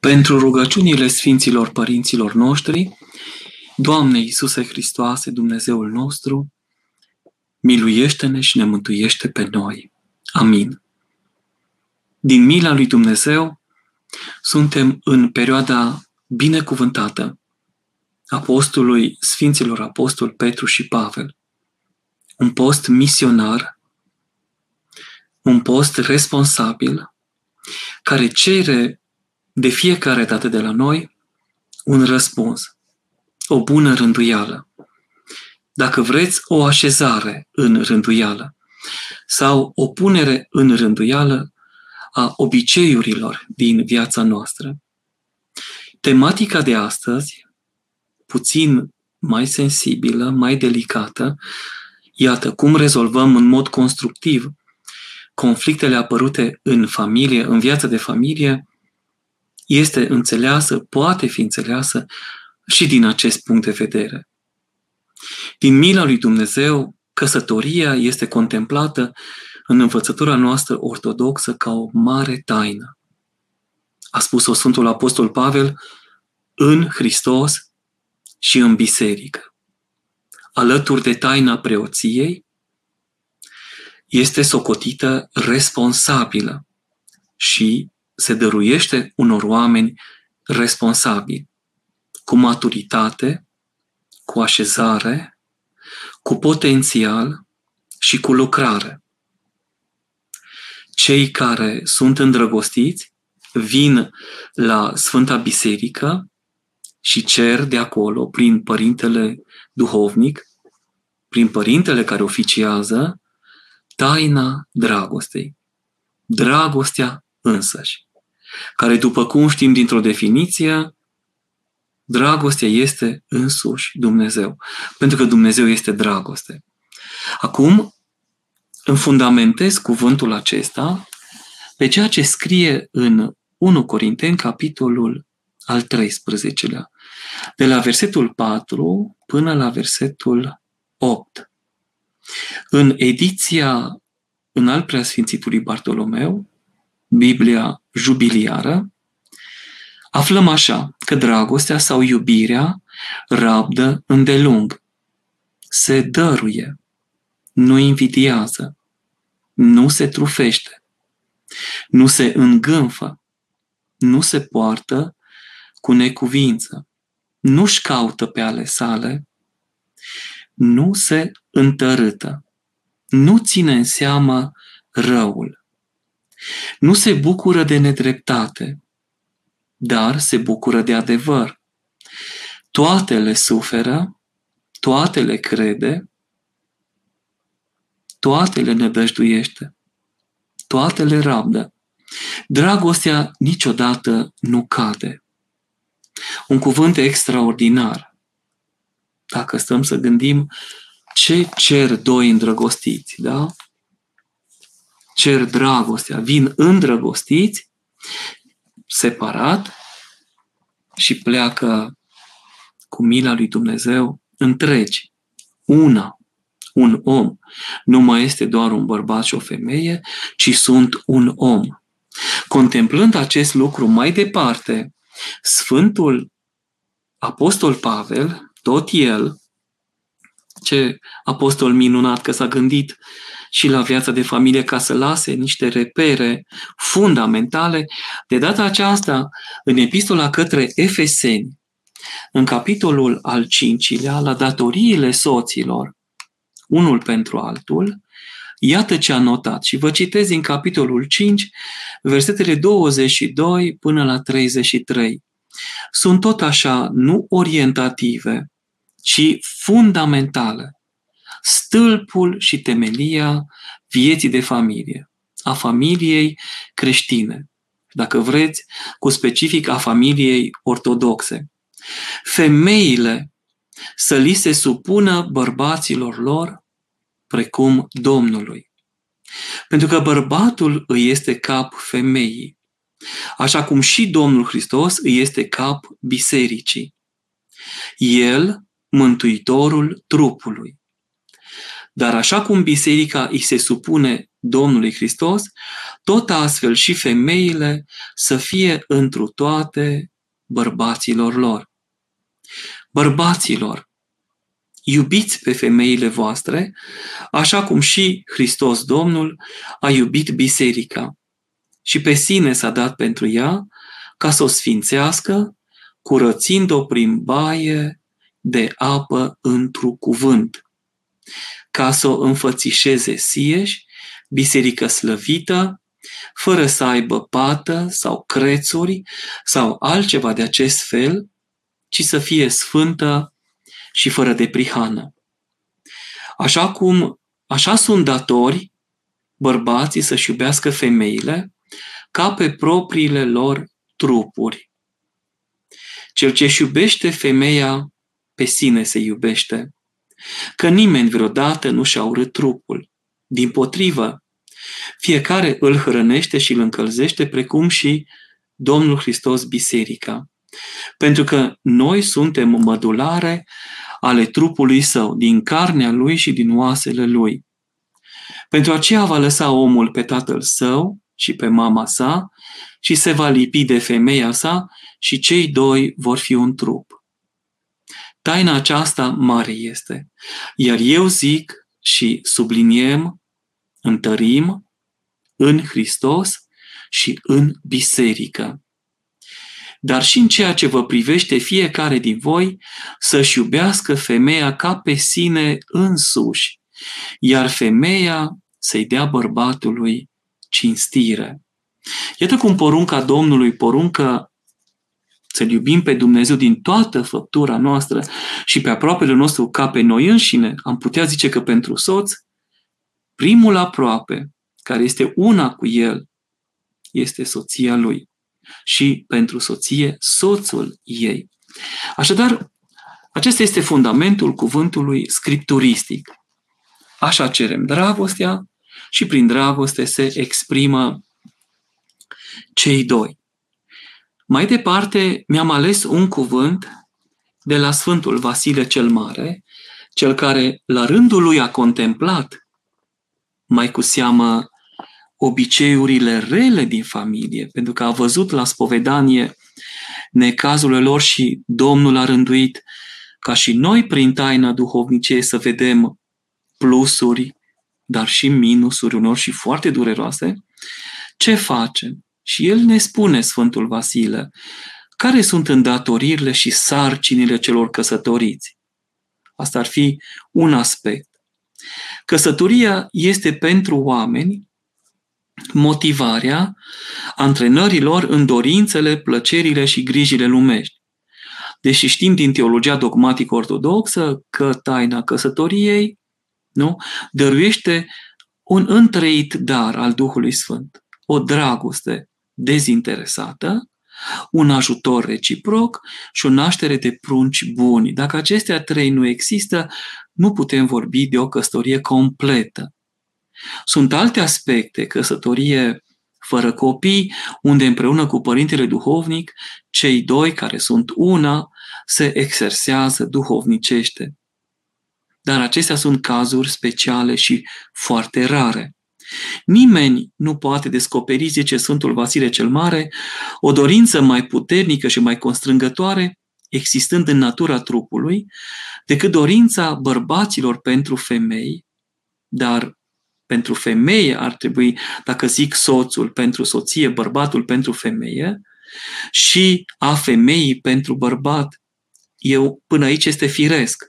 Pentru rugăciunile Sfinților Părinților noștri, Doamne Iisuse Hristoase, Dumnezeul nostru, miluiește-ne și ne mântuiește pe noi. Amin. Din mila lui Dumnezeu, suntem în perioada binecuvântată apostolului Sfinților Apostol Petru și Pavel. Un post misionar, un post responsabil, care cere de fiecare dată de la noi un răspuns, o bună rânduială. Dacă vreți, o așezare în rânduială sau o punere în rânduială a obiceiurilor din viața noastră. Tematica de astăzi, puțin mai sensibilă, mai delicată, iată cum rezolvăm în mod constructiv conflictele apărute în familie, în viața de familie, este înțeleasă, poate fi înțeleasă și din acest punct de vedere. Din mila lui Dumnezeu, căsătoria este contemplată în învățătura noastră ortodoxă ca o mare taină. A spus-o Sfântul Apostol Pavel, în Hristos și în biserică. Alături de taina preoției, este socotită responsabilă și se dăruiește unor oameni responsabili, cu maturitate, cu așezare, cu potențial și cu lucrare. Cei care sunt îndrăgostiți vin la Sfânta Biserică și cer de acolo, prin părintele duhovnic, prin părintele care oficiază, taina dragostei. Dragostea însăși care, după cum știm dintr-o definiție, dragostea este însuși Dumnezeu. Pentru că Dumnezeu este dragoste. Acum, în fundamentez cuvântul acesta pe ceea ce scrie în 1 Corinteni, capitolul al 13-lea, de la versetul 4 până la versetul 8. În ediția în al preasfințitului Bartolomeu, Biblia jubiliară, aflăm așa că dragostea sau iubirea rabdă îndelung, se dăruie, nu invidiază, nu se trufește, nu se îngânfă, nu se poartă cu necuvință, nu-și caută pe ale sale, nu se întărâtă, nu ține în seamă răul, nu se bucură de nedreptate, dar se bucură de adevăr. Toate le suferă, toate le crede, toate le nădăjduiește, toate le rabdă. Dragostea niciodată nu cade. Un cuvânt extraordinar. Dacă stăm să gândim ce cer doi îndrăgostiți, da? Cer dragostea, vin îndrăgostiți, separat și pleacă cu mila lui Dumnezeu întregi, una, un om. Nu mai este doar un bărbat și o femeie, ci sunt un om. Contemplând acest lucru mai departe, Sfântul Apostol Pavel, tot el, ce apostol minunat că s-a gândit și la viața de familie ca să lase niște repere fundamentale. De data aceasta, în epistola către Efeseni, în capitolul al cincilea, la datoriile soților, unul pentru altul, iată ce a notat. Și vă citez din capitolul 5, versetele 22 până la 33. Sunt tot așa, nu orientative, ci fundamentale stâlpul și temelia vieții de familie, a familiei creștine, dacă vreți, cu specific a familiei ortodoxe. Femeile să li se supună bărbaților lor precum Domnului. Pentru că bărbatul îi este cap femeii, așa cum și Domnul Hristos îi este cap bisericii. El, mântuitorul trupului. Dar așa cum biserica îi se supune Domnului Hristos, tot astfel și femeile să fie întru toate bărbaților lor. Bărbaților, iubiți pe femeile voastre, așa cum și Hristos Domnul a iubit biserica și pe sine s-a dat pentru ea ca să o sfințească, curățind-o prin baie de apă într-un cuvânt, ca să o înfățișeze sieși, biserică slăvită, fără să aibă pată sau crețuri sau altceva de acest fel, ci să fie sfântă și fără de prihană. Așa cum, așa sunt datori bărbații să-și iubească femeile ca pe propriile lor trupuri. Cel ce-și iubește femeia, pe sine se iubește, că nimeni vreodată nu și-a urât trupul. Din potrivă, fiecare îl hrănește și îl încălzește precum și Domnul Hristos biserica. Pentru că noi suntem mădulare ale trupului său, din carnea lui și din oasele lui. Pentru aceea va lăsa omul pe tatăl său și pe mama sa și se va lipi de femeia sa și cei doi vor fi un trup. Taina aceasta mare este. Iar eu zic și subliniem, întărim în Hristos și în biserică. Dar și în ceea ce vă privește fiecare din voi, să-și iubească femeia ca pe sine însuși, iar femeia să-i dea bărbatului cinstire. Iată cum porunca Domnului, poruncă să-L iubim pe Dumnezeu din toată făptura noastră și pe aproapele nostru ca pe noi înșine, am putea zice că pentru soț, primul aproape, care este una cu el, este soția lui. Și pentru soție, soțul ei. Așadar, acesta este fundamentul cuvântului scripturistic. Așa cerem dragostea și prin dragoste se exprimă cei doi. Mai departe, mi-am ales un cuvânt de la Sfântul Vasile cel Mare, cel care la rândul lui a contemplat mai cu seamă obiceiurile rele din familie, pentru că a văzut la spovedanie necazurile lor și Domnul a rânduit ca și noi prin taina duhovnicie să vedem plusuri, dar și minusuri unor și foarte dureroase, ce facem? Și el ne spune, Sfântul Vasile, care sunt îndatoririle și sarcinile celor căsătoriți. Asta ar fi un aspect. Căsătoria este pentru oameni motivarea antrenărilor în dorințele, plăcerile și grijile lumești. Deși știm din teologia dogmatică ortodoxă că taina căsătoriei nu, dăruiește un întreit dar al Duhului Sfânt, o dragoste dezinteresată, un ajutor reciproc și o naștere de prunci buni. Dacă acestea trei nu există, nu putem vorbi de o căsătorie completă. Sunt alte aspecte, căsătorie fără copii, unde împreună cu părintele duhovnic, cei doi care sunt una se exersează duhovnicește. Dar acestea sunt cazuri speciale și foarte rare. Nimeni nu poate descoperi, zice Sfântul Vasile cel Mare, o dorință mai puternică și mai constrângătoare, existând în natura trupului, decât dorința bărbaților pentru femei, dar pentru femeie ar trebui, dacă zic soțul pentru soție, bărbatul pentru femeie, și a femeii pentru bărbat. Eu, până aici este firesc,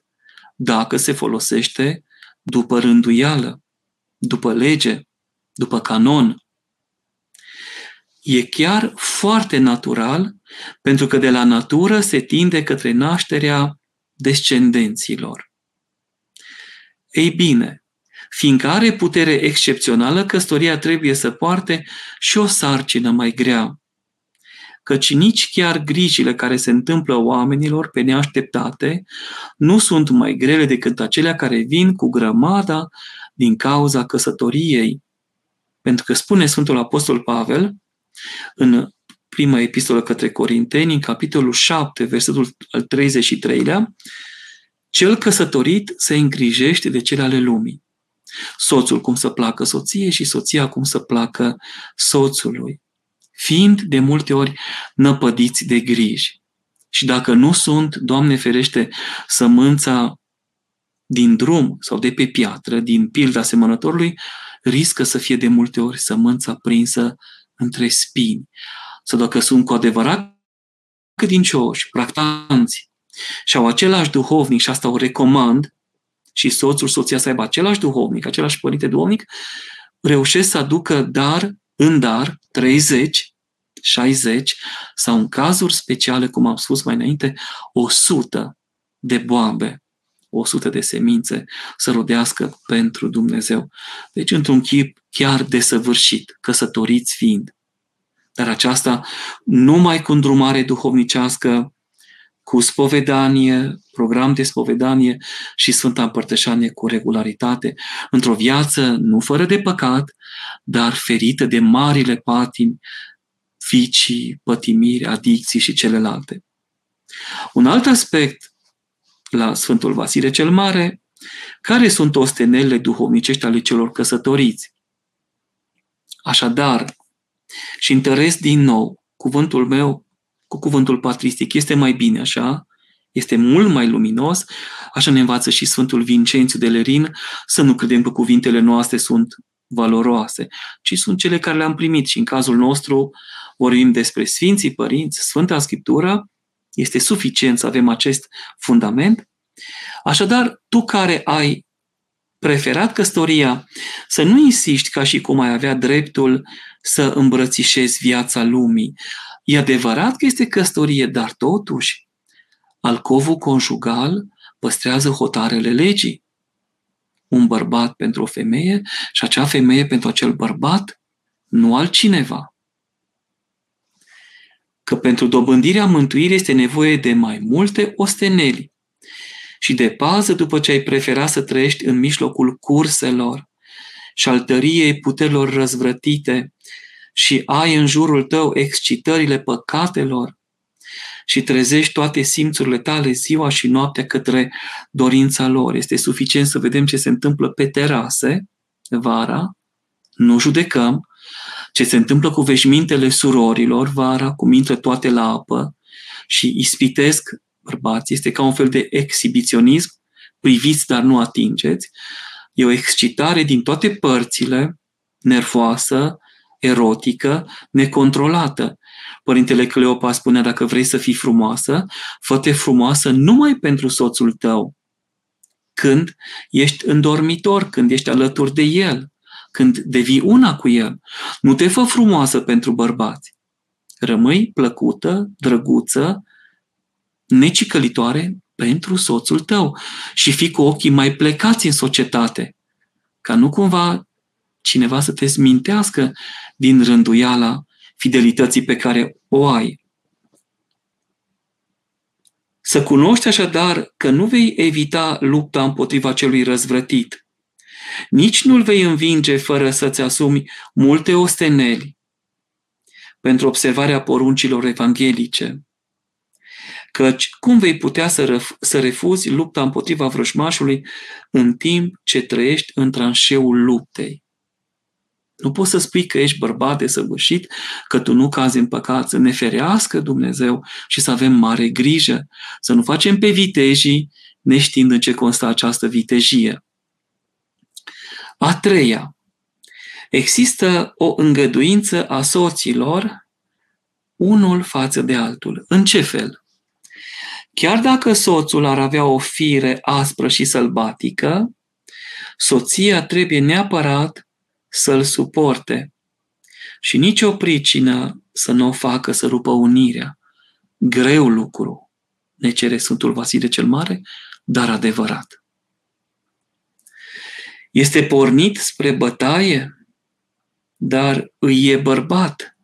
dacă se folosește după rânduială, după lege, după canon. E chiar foarte natural, pentru că de la natură se tinde către nașterea descendenților. Ei bine, fiindcă are putere excepțională, căsătoria trebuie să poarte și o sarcină mai grea. Căci nici chiar grijile care se întâmplă oamenilor pe neașteptate nu sunt mai grele decât acelea care vin cu grămada din cauza căsătoriei. Pentru că spune Sfântul Apostol Pavel în prima epistolă către Corinteni, în capitolul 7, versetul al 33-lea, cel căsătorit se îngrijește de cele ale lumii. soțul cum să placă soție și soția cum să placă soțului, fiind de multe ori năpădiți de griji. Și dacă nu sunt, Doamne ferește, sămânța din drum sau de pe piatră, din pilda semănătorului, riscă să fie de multe ori sămânța prinsă între spini. Sau dacă sunt cu adevărat credincioși, practanți, și au același duhovnic și asta o recomand, și soțul, soția să aibă același duhovnic, același părinte duhovnic, reușesc să aducă dar în dar 30, 60 sau în cazuri speciale, cum am spus mai înainte, 100 de boabe, 100 de semințe să rodească pentru Dumnezeu. Deci, într-un chip chiar desăvârșit, căsătoriți fiind. Dar aceasta numai cu îndrumare duhovnicească, cu spovedanie, program de spovedanie și Sfânta Împărtășanie cu regularitate, într-o viață nu fără de păcat, dar ferită de marile patimi, ficii, pătimiri, adicții și celelalte. Un alt aspect la Sfântul Vasile cel Mare, care sunt ostenelele duhovnicești ale celor căsătoriți. Așadar, și întăresc din nou cuvântul meu cu cuvântul patristic. Este mai bine așa, este mult mai luminos, așa ne învață și Sfântul Vincențiu de Lerin, să nu credem că cuvintele noastre sunt valoroase, ci sunt cele care le-am primit și în cazul nostru vorbim despre Sfinții Părinți, Sfânta Scriptură, este suficient să avem acest fundament. Așadar, tu care ai preferat căsătoria, să nu insiști ca și cum ai avea dreptul să îmbrățișezi viața lumii. E adevărat că este căsătorie, dar totuși alcovul conjugal păstrează hotarele legii. Un bărbat pentru o femeie și acea femeie pentru acel bărbat, nu altcineva. Că pentru dobândirea mântuirii este nevoie de mai multe osteneli și de pază după ce ai preferat să trăiești în mijlocul curselor și al tăriei puterilor răzvrătite și ai în jurul tău excitările păcatelor și trezești toate simțurile tale ziua și noaptea către dorința lor. Este suficient să vedem ce se întâmplă pe terase vara, nu judecăm, ce se întâmplă cu veșmintele surorilor vara, cum intră toate la apă și ispitesc bărbații, este ca un fel de exhibiționism, priviți, dar nu atingeți. E o excitare din toate părțile, nervoasă, erotică, necontrolată. Părintele Cleopa spunea, dacă vrei să fii frumoasă, fă frumoasă numai pentru soțul tău. Când ești în dormitor, când ești alături de el, când devii una cu el. Nu te fă frumoasă pentru bărbați. Rămâi plăcută, drăguță, necicălitoare pentru soțul tău și fii cu ochii mai plecați în societate, ca nu cumva cineva să te smintească din rânduiala fidelității pe care o ai. Să cunoști așadar că nu vei evita lupta împotriva celui răzvrătit. Nici nu-l vei învinge fără să-ți asumi multe osteneli pentru observarea poruncilor evanghelice. Căci cum vei putea să, răf- să refuzi lupta împotriva vrăjmașului în timp ce trăiești în tranșeul luptei? Nu poți să spui că ești bărbat de săvârșit, că tu nu cazi în păcat, să ne ferească Dumnezeu și să avem mare grijă, să nu facem pe vitejii neștiind în ce constă această vitejie. A treia, există o îngăduință a soților unul față de altul. În ce fel? Chiar dacă soțul ar avea o fire aspră și sălbatică, soția trebuie neapărat să-l suporte și nicio pricină să nu o facă să rupă unirea. Greu lucru, ne cere Sfântul Vasile cel Mare, dar adevărat. Este pornit spre bătaie, dar îi e bărbat,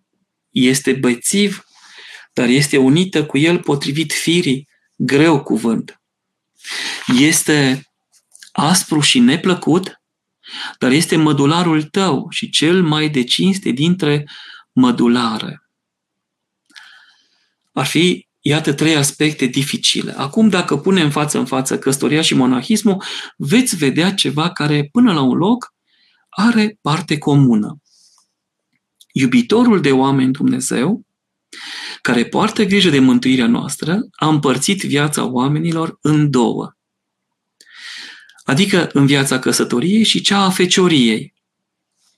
este bățiv, dar este unită cu el potrivit firii, greu cuvânt. Este aspru și neplăcut, dar este mădularul tău și cel mai de cinste dintre mădulare. Ar fi Iată trei aspecte dificile. Acum, dacă punem față în față căsătoria și monahismul, veți vedea ceva care, până la un loc, are parte comună. Iubitorul de oameni Dumnezeu, care poartă grijă de mântuirea noastră, a împărțit viața oamenilor în două. Adică în viața căsătoriei și cea a fecioriei,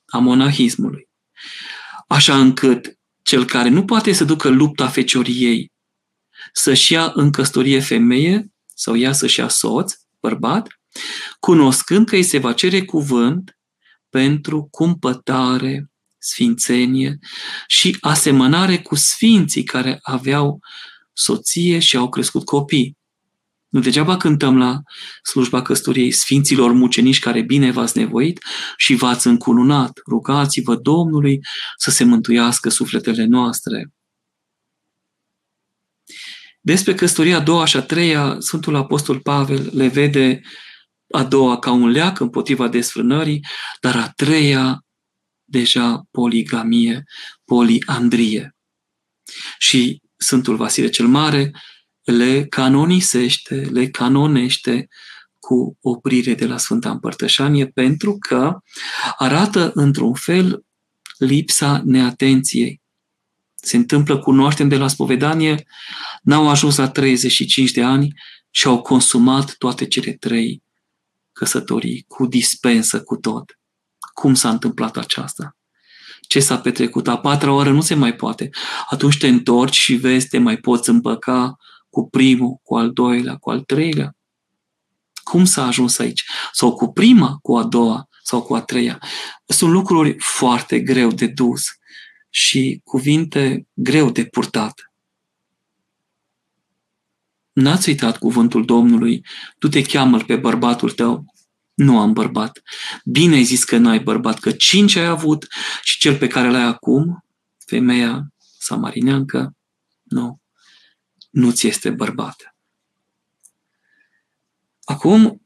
a monahismului. Așa încât cel care nu poate să ducă lupta fecioriei să-și ia în căsătorie femeie sau ea să-și ia soț, bărbat, cunoscând că îi se va cere cuvânt pentru cumpătare, sfințenie și asemănare cu sfinții care aveau soție și au crescut copii. Nu degeaba cântăm la slujba căsătoriei Sfinților mucenici care bine v-ați nevoit și v-ați încununat. Rugați-vă Domnului să se mântuiască sufletele noastre. Despre căsătoria a doua și a treia, Sfântul Apostol Pavel le vede a doua ca un leac împotriva desfrânării, dar a treia deja poligamie, poliandrie. Și Sfântul Vasile cel Mare le canonisește, le canonește cu oprire de la Sfânta Împărtășanie pentru că arată într-un fel lipsa neatenției. Se întâmplă, cunoaștem de la spovedanie, n-au ajuns la 35 de ani și au consumat toate cele trei căsătorii, cu dispensă, cu tot. Cum s-a întâmplat aceasta? Ce s-a petrecut? A patra oară nu se mai poate. Atunci te întorci și vezi, te mai poți împăca cu primul, cu al doilea, cu al treilea. Cum s-a ajuns aici? Sau cu prima, cu a doua, sau cu a treia. Sunt lucruri foarte greu de dus și cuvinte greu de purtat. N-ați uitat cuvântul Domnului, tu te cheamă pe bărbatul tău. Nu am bărbat. Bine ai zis că n-ai bărbat, că cinci ai avut și cel pe care l-ai acum, femeia samarineancă, nu nu ți este bărbat. Acum,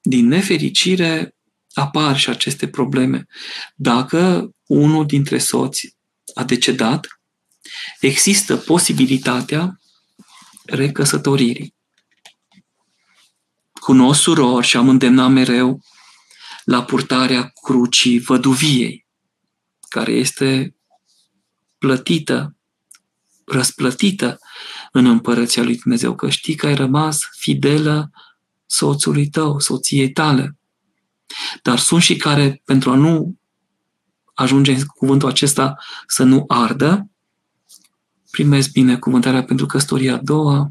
din nefericire, apar și aceste probleme. Dacă unul dintre soți a decedat, există posibilitatea recăsătoririi. Cunosc surori și am îndemnat mereu la purtarea crucii văduviei, care este plătită, răsplătită în împărăția lui Dumnezeu, că știi că ai rămas fidelă soțului tău, soției tale. Dar sunt și care, pentru a nu ajunge în cuvântul acesta să nu ardă, primesc binecuvântarea pentru căsătoria a doua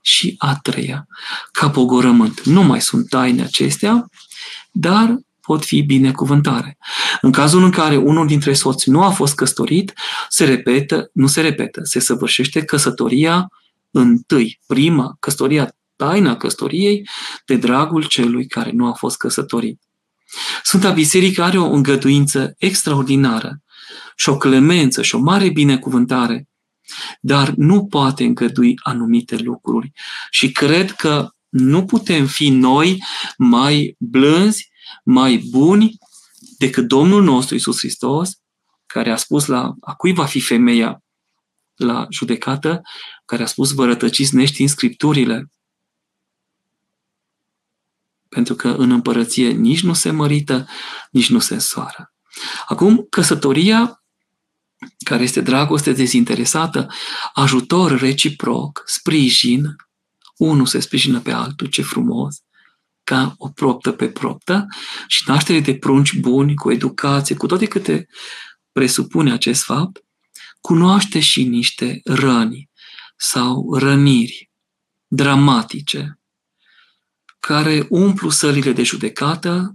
și a treia, ca pogorământ. Nu mai sunt taine acestea, dar pot fi binecuvântare. În cazul în care unul dintre soți nu a fost căsătorit, se repetă, nu se repetă, se săvârșește căsătoria întâi, prima căsătoria, taina căsătoriei, de dragul celui care nu a fost căsătorit. Sfânta Biserică are o îngăduință extraordinară și o clemență și o mare binecuvântare, dar nu poate îngădui anumite lucruri. Și cred că nu putem fi noi mai blânzi, mai buni decât Domnul nostru Isus Hristos, care a spus la a cui va fi femeia la judecată, care a spus vă rătăciți neștiind Scripturile. Pentru că în împărăție nici nu se mărită, nici nu se însoară. Acum, căsătoria, care este dragoste dezinteresată, ajutor reciproc, sprijin, unul se sprijină pe altul, ce frumos, ca o proptă pe proptă și naștere de prunci buni, cu educație, cu toate câte presupune acest fapt, cunoaște și niște răni sau răniri dramatice care umplu sălile de judecată,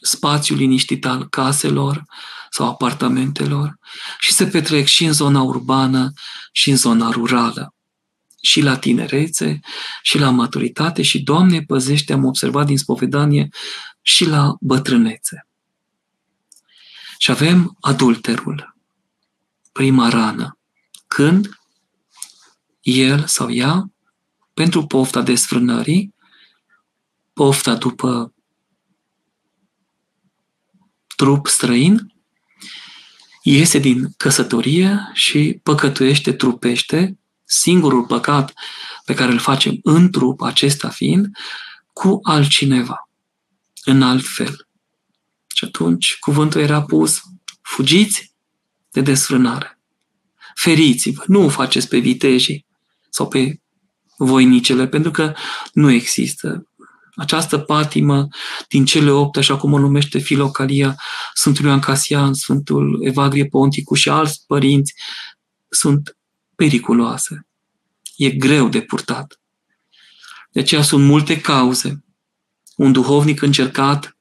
spațiul liniștit al caselor sau apartamentelor și se petrec și în zona urbană și în zona rurală. Și la tinerețe, și la maturitate, și, Doamne, păzește, am observat din spovedanie, și la bătrânețe. Și avem adulterul, prima rană. Când el sau ea, pentru pofta desfrânării, pofta după trup străin, iese din căsătorie și păcătuiește, trupește, singurul păcat pe care îl facem în trup, acesta fiind, cu altcineva, în alt fel. Și atunci cuvântul era pus, fugiți de desfrânare. Feriți-vă, nu o faceți pe vitejii sau pe voinicele, pentru că nu există. Această patimă din cele opt, așa cum o numește Filocalia, Sfântul Ioan Casian, Sfântul Evagrie Ponticu și alți părinți, sunt periculoase. E greu de purtat. De aceea sunt multe cauze. Un duhovnic încercat,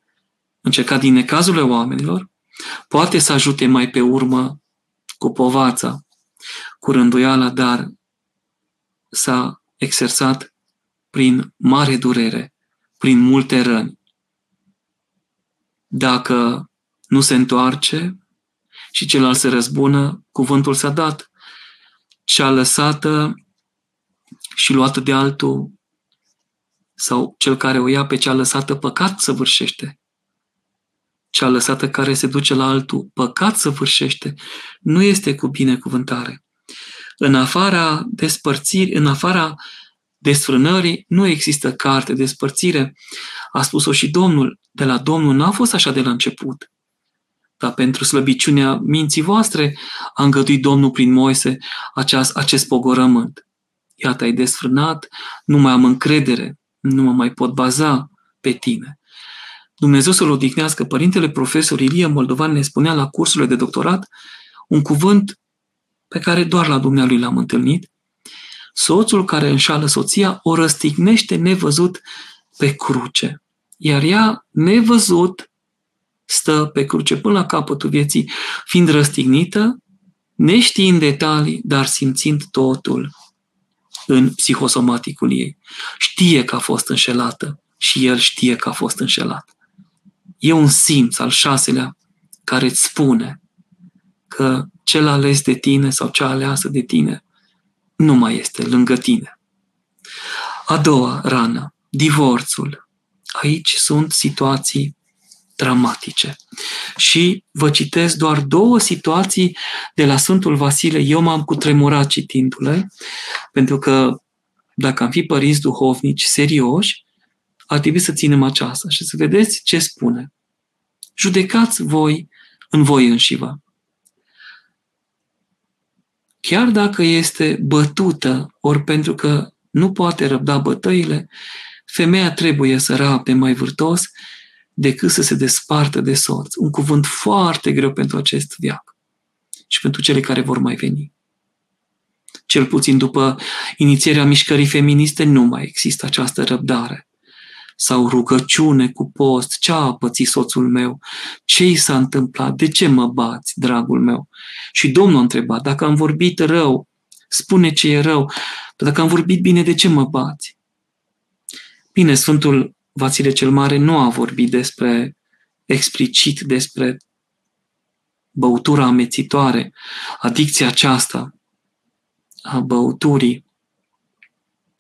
încercat din necazurile oamenilor, poate să ajute mai pe urmă cu povața, cu rânduiala, dar s-a exersat prin mare durere, prin multe răni. Dacă nu se întoarce și celălalt se răzbună, cuvântul s-a dat. Cea lăsată și luată de altul sau cel care o ia pe cea lăsată păcat săvârșește. Cea lăsată care se duce la altul păcat săvârșește. Nu este cu binecuvântare. În afara despărțiri, în afara desfrânării, nu există carte de despărțire. A spus-o și Domnul. De la Domnul n-a fost așa de la început. Dar pentru slăbiciunea minții voastre a îngăduit Domnul prin Moise aceast, acest pogorământ. Iată, ai desfrânat, nu mai am încredere, nu mă mai pot baza pe tine. Dumnezeu să-l odihnească, părintele profesor Ilie Moldovan ne spunea la cursurile de doctorat un cuvânt pe care doar la dumnealui l-am întâlnit, soțul care înșală soția o răstignește nevăzut pe cruce. Iar ea, nevăzut, stă pe cruce până la capătul vieții, fiind răstignită, neștiind detalii, dar simțind totul în psihosomaticul ei. Știe că a fost înșelată și el știe că a fost înșelat. E un simț al șaselea care îți spune că cel ales de tine sau cea aleasă de tine nu mai este lângă tine. A doua rană, divorțul. Aici sunt situații dramatice. Și vă citesc doar două situații de la Sfântul Vasile. Eu m-am cutremurat citindu-le, pentru că dacă am fi părinți duhovnici serioși, ar trebui să ținem aceasta și să vedeți ce spune. Judecați voi în voi înșivă chiar dacă este bătută, ori pentru că nu poate răbda bătăile, femeia trebuie să rabde mai vârtos decât să se despartă de soț. Un cuvânt foarte greu pentru acest viac și pentru cele care vor mai veni. Cel puțin după inițierea mișcării feministe nu mai există această răbdare sau rugăciune cu post, ce a pățit soțul meu, ce i s-a întâmplat, de ce mă bați, dragul meu? Și Domnul a întrebat, dacă am vorbit rău, spune ce e rău, dar dacă am vorbit bine, de ce mă bați? Bine, Sfântul Vasile cel Mare nu a vorbit despre explicit despre băutura amețitoare, adicția aceasta a băuturii,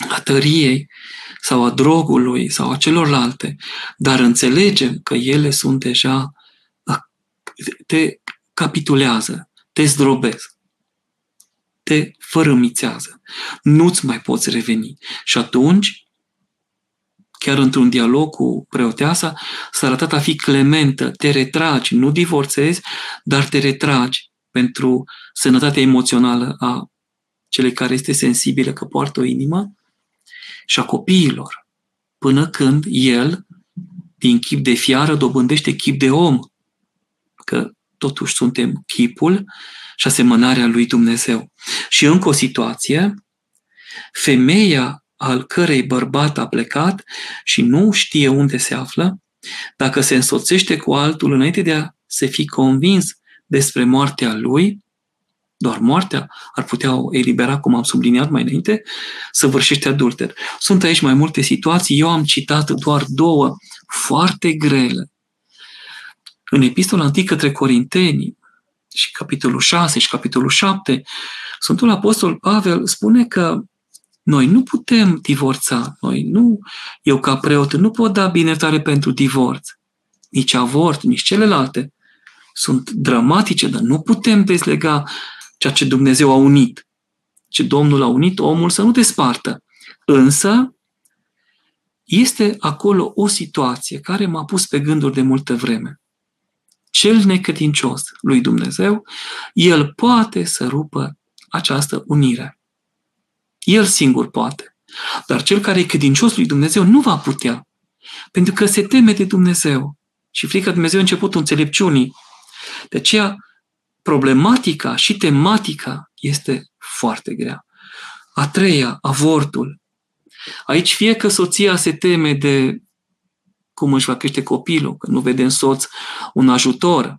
a tăriei, sau a drogului sau a celorlalte, dar înțelegem că ele sunt deja, te capitulează, te zdrobesc, te fărâmițează. Nu-ți mai poți reveni. Și atunci, chiar într-un dialog cu preoteasa, s-a arătat a fi clementă, te retragi, nu divorțezi, dar te retragi pentru sănătatea emoțională a celei care este sensibilă că poartă o inimă și a copiilor, până când el, din chip de fiară, dobândește chip de om, că totuși suntem chipul și asemănarea lui Dumnezeu. Și încă o situație, femeia al cărei bărbat a plecat și nu știe unde se află, dacă se însoțește cu altul înainte de a se fi convins despre moartea lui, doar moartea ar putea o elibera, cum am subliniat mai înainte, săvârșește adulter. Sunt aici mai multe situații, eu am citat doar două foarte grele. În epistola antică către Corinteni, și capitolul 6 și capitolul 7, Sfântul Apostol Pavel spune că noi nu putem divorța, noi nu, eu ca preot nu pot da binetare pentru divorț, nici avort, nici celelalte. sunt dramatice, dar nu putem dezlega ceea ce Dumnezeu a unit. Ce Domnul a unit, omul să nu te spartă. Însă, este acolo o situație care m-a pus pe gânduri de multă vreme. Cel necredincios lui Dumnezeu, el poate să rupă această unire. El singur poate. Dar cel care e credincios lui Dumnezeu nu va putea. Pentru că se teme de Dumnezeu. Și frica de Dumnezeu a începutul înțelepciunii. De aceea, problematica și tematica este foarte grea. A treia, avortul. Aici fie că soția se teme de cum își va crește copilul, că nu vede în soț un ajutor,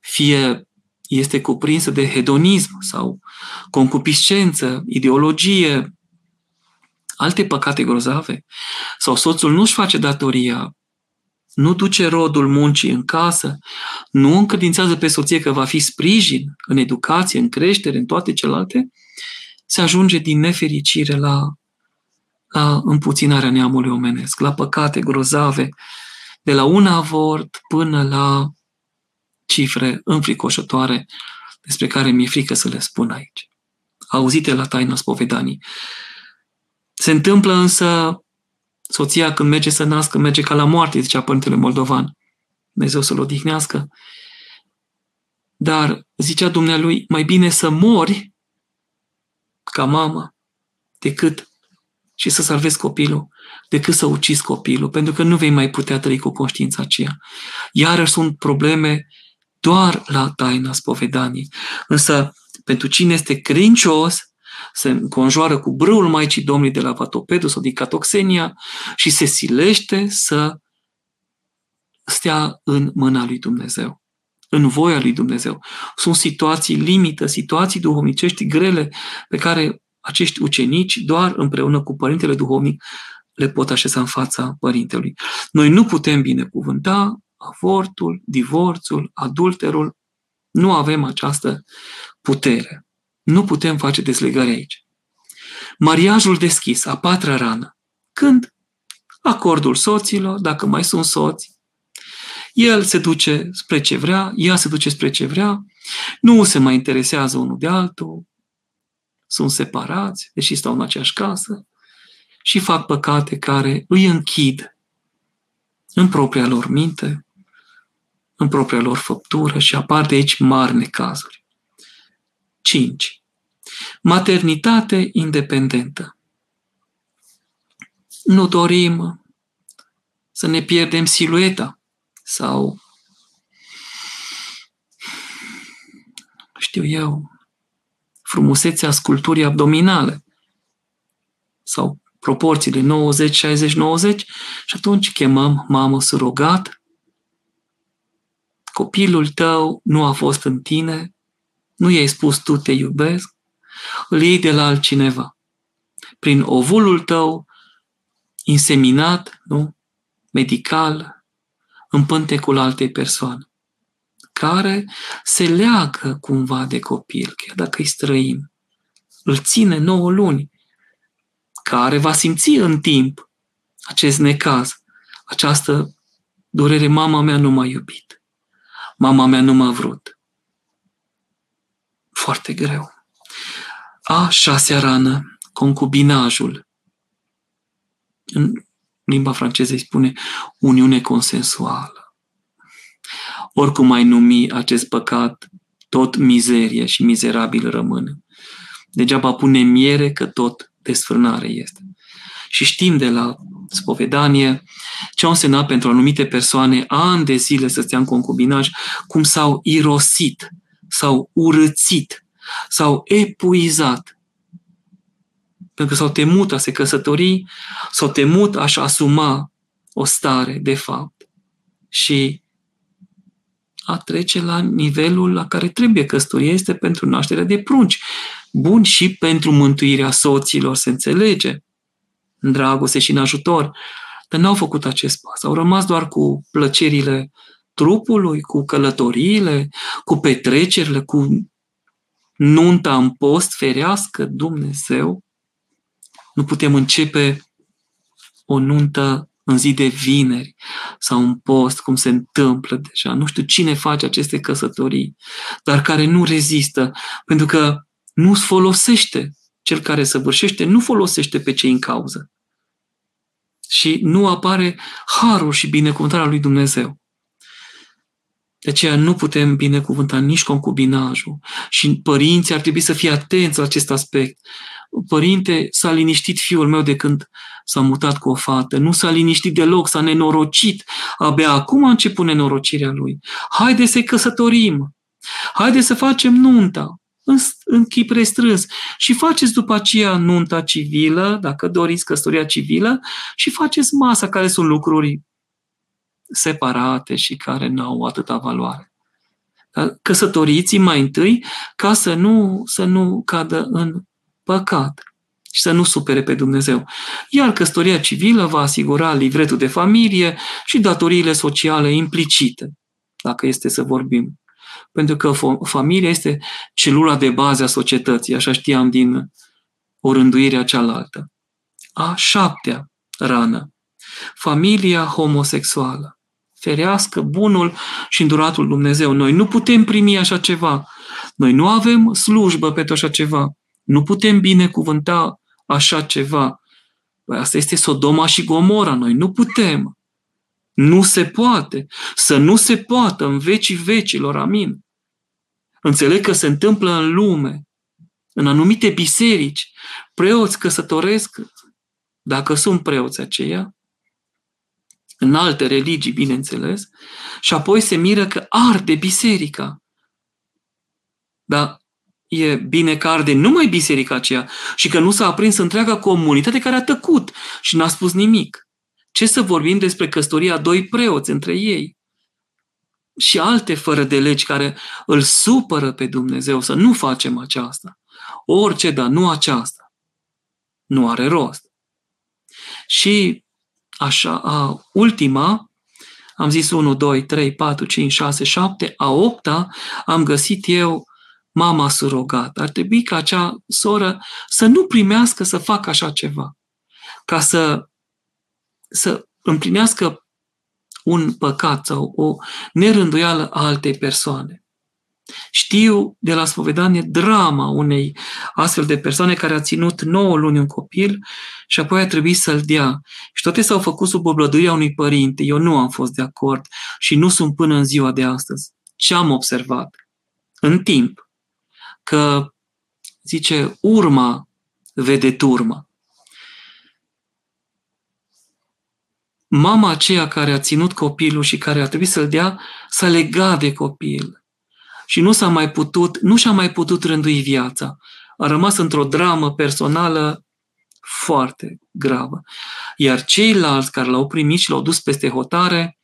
fie este cuprinsă de hedonism sau concupiscență, ideologie, alte păcate grozave, sau soțul nu-și face datoria, nu duce rodul muncii în casă, nu încredințează pe soție că va fi sprijin în educație, în creștere, în toate celelalte, se ajunge din nefericire la, la împuținarea neamului omenesc, la păcate grozave, de la un avort până la cifre înfricoșătoare despre care mi-e frică să le spun aici. Auzite la taina spovedanii. Se întâmplă însă soția când merge să nască, merge ca la moarte, zicea Părintele Moldovan. Dumnezeu să-l odihnească. Dar, zicea dumnealui, mai bine să mori ca mamă decât și să salvezi copilul, decât să ucizi copilul, pentru că nu vei mai putea trăi cu conștiința aceea. Iarăși sunt probleme doar la taina spovedanii. Însă, pentru cine este crincios, se înconjoară cu brâul Maicii Domnului de la Vatopedu sau din Catoxenia și se silește să stea în mâna lui Dumnezeu, în voia lui Dumnezeu. Sunt situații limită, situații duhovnicești grele pe care acești ucenici, doar împreună cu Părintele Duhovnic, le pot așeza în fața Părintelui. Noi nu putem binecuvânta avortul, divorțul, adulterul. Nu avem această putere. Nu putem face dezlegare aici. Mariajul deschis, a patra rană. Când? Acordul soților, dacă mai sunt soți. El se duce spre ce vrea, ea se duce spre ce vrea, nu se mai interesează unul de altul, sunt separați, deși stau în aceeași casă, și fac păcate care îi închid în propria lor minte, în propria lor făptură și apar de aici mari necazuri. 5. Maternitate independentă. Nu dorim să ne pierdem silueta sau, știu eu, frumusețea sculpturii abdominale sau proporțiile 90, 60, 90 și atunci chemăm mamă surogat. Copilul tău nu a fost în tine, nu i-ai spus tu te iubesc, îl iei de la altcineva. Prin ovulul tău inseminat, nu? medical, în pântecul altei persoane, care se leagă cumva de copil, chiar dacă îi străin. Îl ține 9 luni, care va simți în timp acest necaz, această durere. Mama mea nu m-a iubit. Mama mea nu m-a vrut foarte greu. A șasea rană, concubinajul. În limba franceză îi spune uniune consensuală. Oricum ai numi acest păcat, tot mizerie și mizerabil rămâne. Degeaba pune miere că tot desfrânare este. Și știm de la spovedanie ce au însemnat pentru anumite persoane ani de zile să stea în concubinaj, cum s-au irosit s-au urățit, s-au epuizat. Pentru că s-au temut a se căsători, s-au temut a-și asuma o stare de fapt și a trece la nivelul la care trebuie căsătoria este pentru nașterea de prunci. Bun și pentru mântuirea soților, se înțelege, în dragoste și în ajutor. Dar n-au făcut acest pas. Au rămas doar cu plăcerile trupului, cu călătoriile, cu petrecerile, cu nunta în post ferească Dumnezeu, nu putem începe o nuntă în zi de vineri sau în post, cum se întâmplă deja. Nu știu cine face aceste căsătorii, dar care nu rezistă, pentru că nu folosește cel care săvârșește, nu folosește pe cei în cauză. Și nu apare harul și binecuvântarea lui Dumnezeu. De aceea nu putem binecuvânta nici concubinajul și părinții ar trebui să fie atenți la acest aspect. Părinte, s-a liniștit fiul meu de când s-a mutat cu o fată, nu s-a liniștit deloc, s-a nenorocit, abia acum a început nenorocirea lui. Haide să-i căsătorim, haide să facem nunta, în, în chip restrâns. Și faceți după aceea nunta civilă, dacă doriți căsătoria civilă, și faceți masa, care sunt lucruri separate și care nu au atâta valoare. Căsătoriți mai întâi ca să nu, să nu cadă în păcat și să nu supere pe Dumnezeu. Iar căsătoria civilă va asigura livretul de familie și datoriile sociale implicite, dacă este să vorbim. Pentru că familia este celula de bază a societății, așa știam din orânduirea cealaltă. A șaptea rană. Familia homosexuală. Ferească bunul și înduratul Dumnezeu. Noi nu putem primi așa ceva. Noi nu avem slujbă pentru așa ceva. Nu putem binecuvânta așa ceva. Băi, asta este Sodoma și Gomora. Noi nu putem. Nu se poate. Să nu se poată în vecii vecilor. Amin. Înțeleg că se întâmplă în lume, în anumite biserici, preoți căsătoresc, dacă sunt preoți aceia, în alte religii, bineînțeles, și apoi se miră că arde biserica. Dar e bine că arde numai biserica aceea și că nu s-a aprins întreaga comunitate care a tăcut și n-a spus nimic. Ce să vorbim despre căsătoria doi preoți între ei? Și alte fără de legi care îl supără pe Dumnezeu să nu facem aceasta. Orice, dar nu aceasta. Nu are rost. Și așa, a, ultima, am zis 1, 2, 3, 4, 5, 6, 7, a opta am găsit eu mama surogat. Ar trebui ca acea soră să nu primească să facă așa ceva. Ca să, să împlinească un păcat sau o nerânduială a altei persoane. Știu de la spovedanie drama unei astfel de persoane care a ținut 9 luni un copil și apoi a trebuit să-l dea. Și toate s-au făcut sub oblăduria unui părinte. Eu nu am fost de acord și nu sunt până în ziua de astăzi. Ce am observat? În timp că, zice, urma vede turma. Mama aceea care a ținut copilul și care a trebuit să-l dea, s-a legat de copil și nu s-a mai putut, nu și-a mai putut rândui viața. A rămas într-o dramă personală foarte gravă. Iar ceilalți care l-au primit și l-au dus peste hotare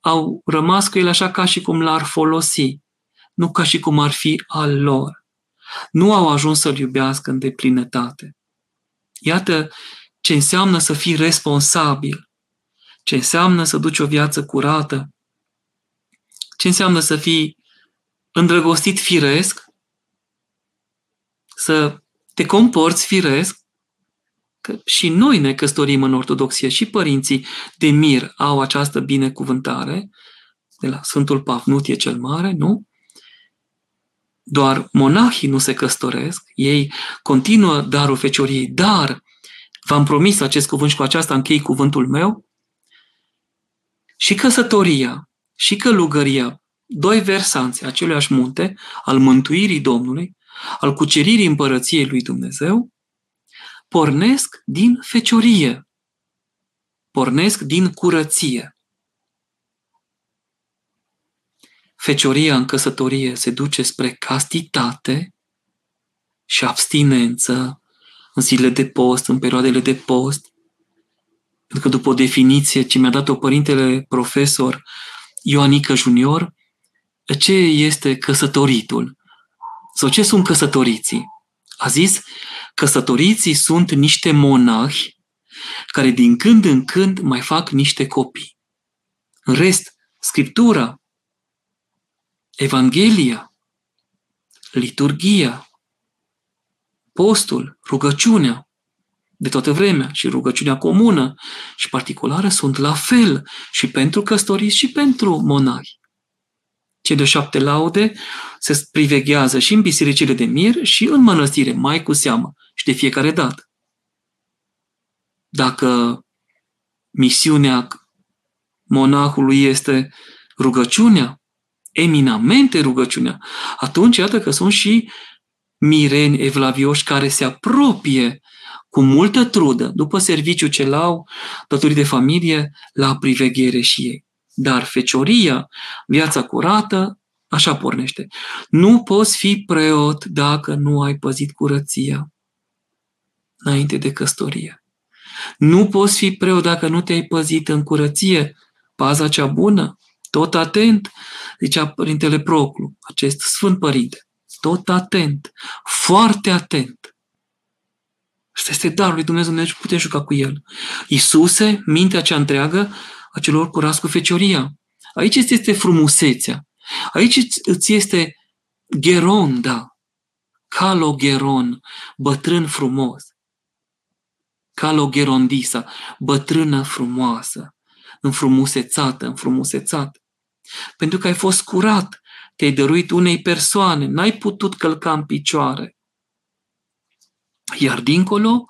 au rămas cu el așa ca și cum l-ar folosi, nu ca și cum ar fi al lor. Nu au ajuns să-l iubească în deplinătate. Iată ce înseamnă să fii responsabil, ce înseamnă să duci o viață curată, ce înseamnă să fii îndrăgostit firesc, să te comporți firesc, că și noi ne căsătorim în ortodoxie și părinții de mir au această binecuvântare, de la Sfântul Pafnutie cel Mare, nu? Doar monahii nu se căsătoresc, ei continuă darul fecioriei, dar v-am promis acest cuvânt și cu aceasta închei cuvântul meu, și căsătoria și călugăria doi versanți aceluiași munte, al mântuirii Domnului, al cuceririi împărăției lui Dumnezeu, pornesc din feciorie, pornesc din curăție. Fecioria în căsătorie se duce spre castitate și abstinență în zilele de post, în perioadele de post, pentru că după o definiție ce mi-a dat-o părintele profesor Ioanică Junior, ce este căsătoritul? Sau ce sunt căsătoriții? A zis, căsătoriții sunt niște monahi care din când în când mai fac niște copii. În rest, Scriptura, Evanghelia, liturgia, postul, rugăciunea, de toată vremea și rugăciunea comună și particulară sunt la fel și pentru căsătoriți și pentru monahi. Cele șapte laude se priveghează și în bisericile de mir și în mănăstire, mai cu seamă și de fiecare dată. Dacă misiunea monahului este rugăciunea, eminamente rugăciunea, atunci iată că sunt și mireni evlavioși care se apropie cu multă trudă, după serviciu ce l-au, tăturii de familie, la priveghere și ei. Dar fecioria, viața curată, așa pornește. Nu poți fi preot dacă nu ai păzit curăția înainte de căsătorie. Nu poți fi preot dacă nu te-ai păzit în curăție, paza cea bună, tot atent, zicea Părintele Proclu, acest Sfânt Părinte, tot atent, foarte atent. Asta este darul lui Dumnezeu, Dumnezeu putem juca cu el. Iisuse, mintea cea întreagă a celor curați cu fecioria. Aici este frumusețea. Aici îți este Geronda, Calogeron, bătrân frumos. Calogerondisa, bătrână frumoasă, înfrumusețată, înfrumusețat. Pentru că ai fost curat, te-ai dăruit unei persoane, n-ai putut călca în picioare. Iar dincolo,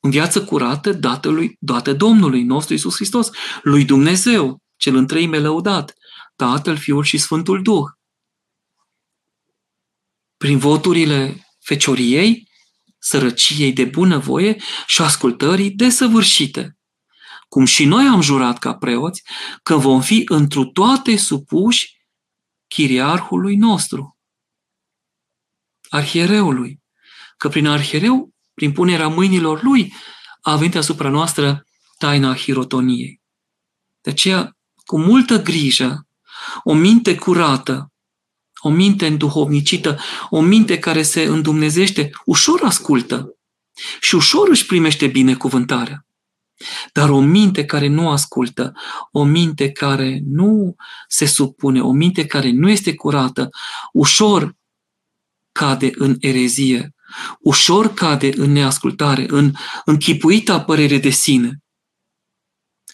în viață curată, dată, lui, dată Domnului nostru Isus Hristos, lui Dumnezeu, cel întreime lăudat, Tatăl, Fiul și Sfântul Duh. Prin voturile fecioriei, sărăciei de bunăvoie și ascultării desăvârșite. Cum și noi am jurat ca preoți că vom fi întru toate supuși chiriarhului nostru, arhiereului, că prin arhiereu, prin punerea mâinilor lui, a venit asupra noastră taina hirotoniei. De aceea, cu multă grijă, o minte curată, o minte înduhovnicită, o minte care se îndumnezește, ușor ascultă și ușor își primește binecuvântarea. Dar o minte care nu ascultă, o minte care nu se supune, o minte care nu este curată, ușor cade în erezie, ușor cade în neascultare, în închipuita părere de sine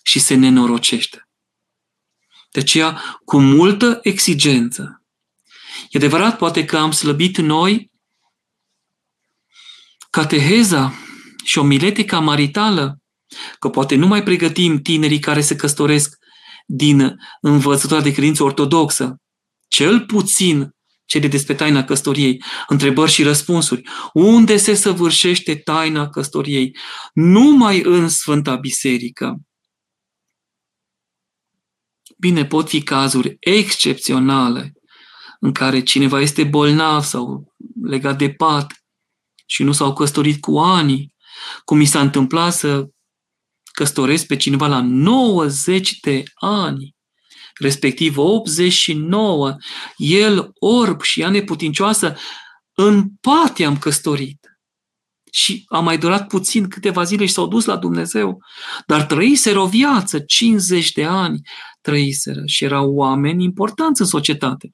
și se nenorocește. De aceea, cu multă exigență, e adevărat, poate că am slăbit noi cateheza și omiletica maritală, că poate nu mai pregătim tinerii care se căsătoresc din învățătura de credință ortodoxă, cel puțin cele despre taina căsătoriei, întrebări și răspunsuri. Unde se săvârșește taina căsătoriei? Numai în Sfânta Biserică. Bine, pot fi cazuri excepționale în care cineva este bolnav sau legat de pat și nu s-au căsătorit cu ani, cum mi s-a întâmplat să căsătoresc pe cineva la 90 de ani, respectiv 89, el orb și ea neputincioasă, în pat am căsătorit. Și a mai durat puțin, câteva zile și s-au dus la Dumnezeu. Dar trăiseră o viață, 50 de ani trăiseră și erau oameni importanți în societate.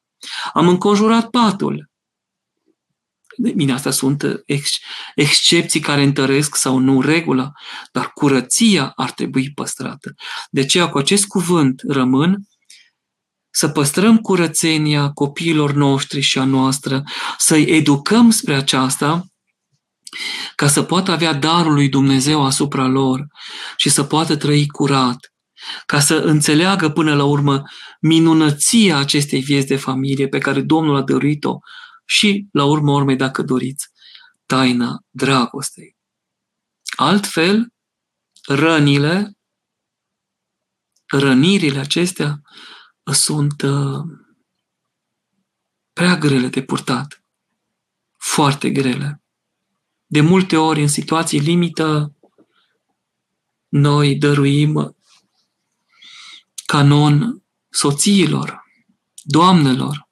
Am înconjurat patul. Bine, astea sunt ex- excepții care întăresc sau nu regula, dar curăția ar trebui păstrată. De aceea, cu acest cuvânt rămân să păstrăm curățenia copiilor noștri și a noastră, să-i educăm spre aceasta, ca să poată avea darul lui Dumnezeu asupra lor și să poată trăi curat, ca să înțeleagă până la urmă minunăția acestei vieți de familie pe care Domnul a dăruit-o și, la urmă urmei, dacă doriți, taina dragostei. Altfel, rănile, rănirile acestea sunt uh, prea grele de purtat, foarte grele. De multe ori, în situații limită, noi dăruim canon soțiilor, doamnelor.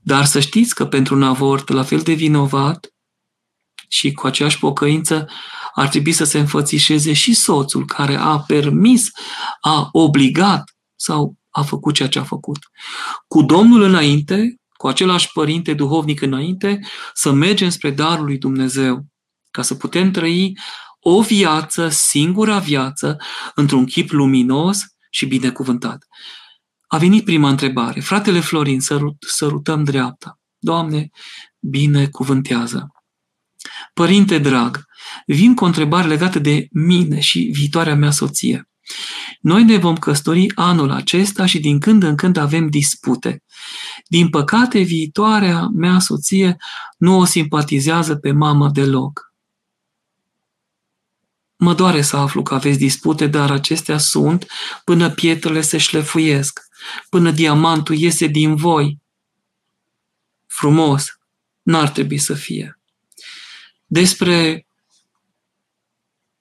Dar să știți că pentru un avort la fel de vinovat și cu aceeași pocăință ar trebui să se înfățișeze și soțul care a permis, a obligat sau a făcut ceea ce a făcut. Cu Domnul înainte, cu același părinte duhovnic înainte, să mergem spre darul lui Dumnezeu, ca să putem trăi o viață, singura viață, într-un chip luminos și binecuvântat. A venit prima întrebare. Fratele Florin, sărut, sărutăm dreapta. Doamne, binecuvântează. Părinte drag, vin cu o întrebare legată de mine și viitoarea mea soție. Noi ne vom căsători anul acesta și din când în când avem dispute. Din păcate, viitoarea mea soție nu o simpatizează pe mamă deloc. Mă doare să aflu că aveți dispute, dar acestea sunt până pietrele se șlefuiesc, până diamantul iese din voi. Frumos, n-ar trebui să fie. Despre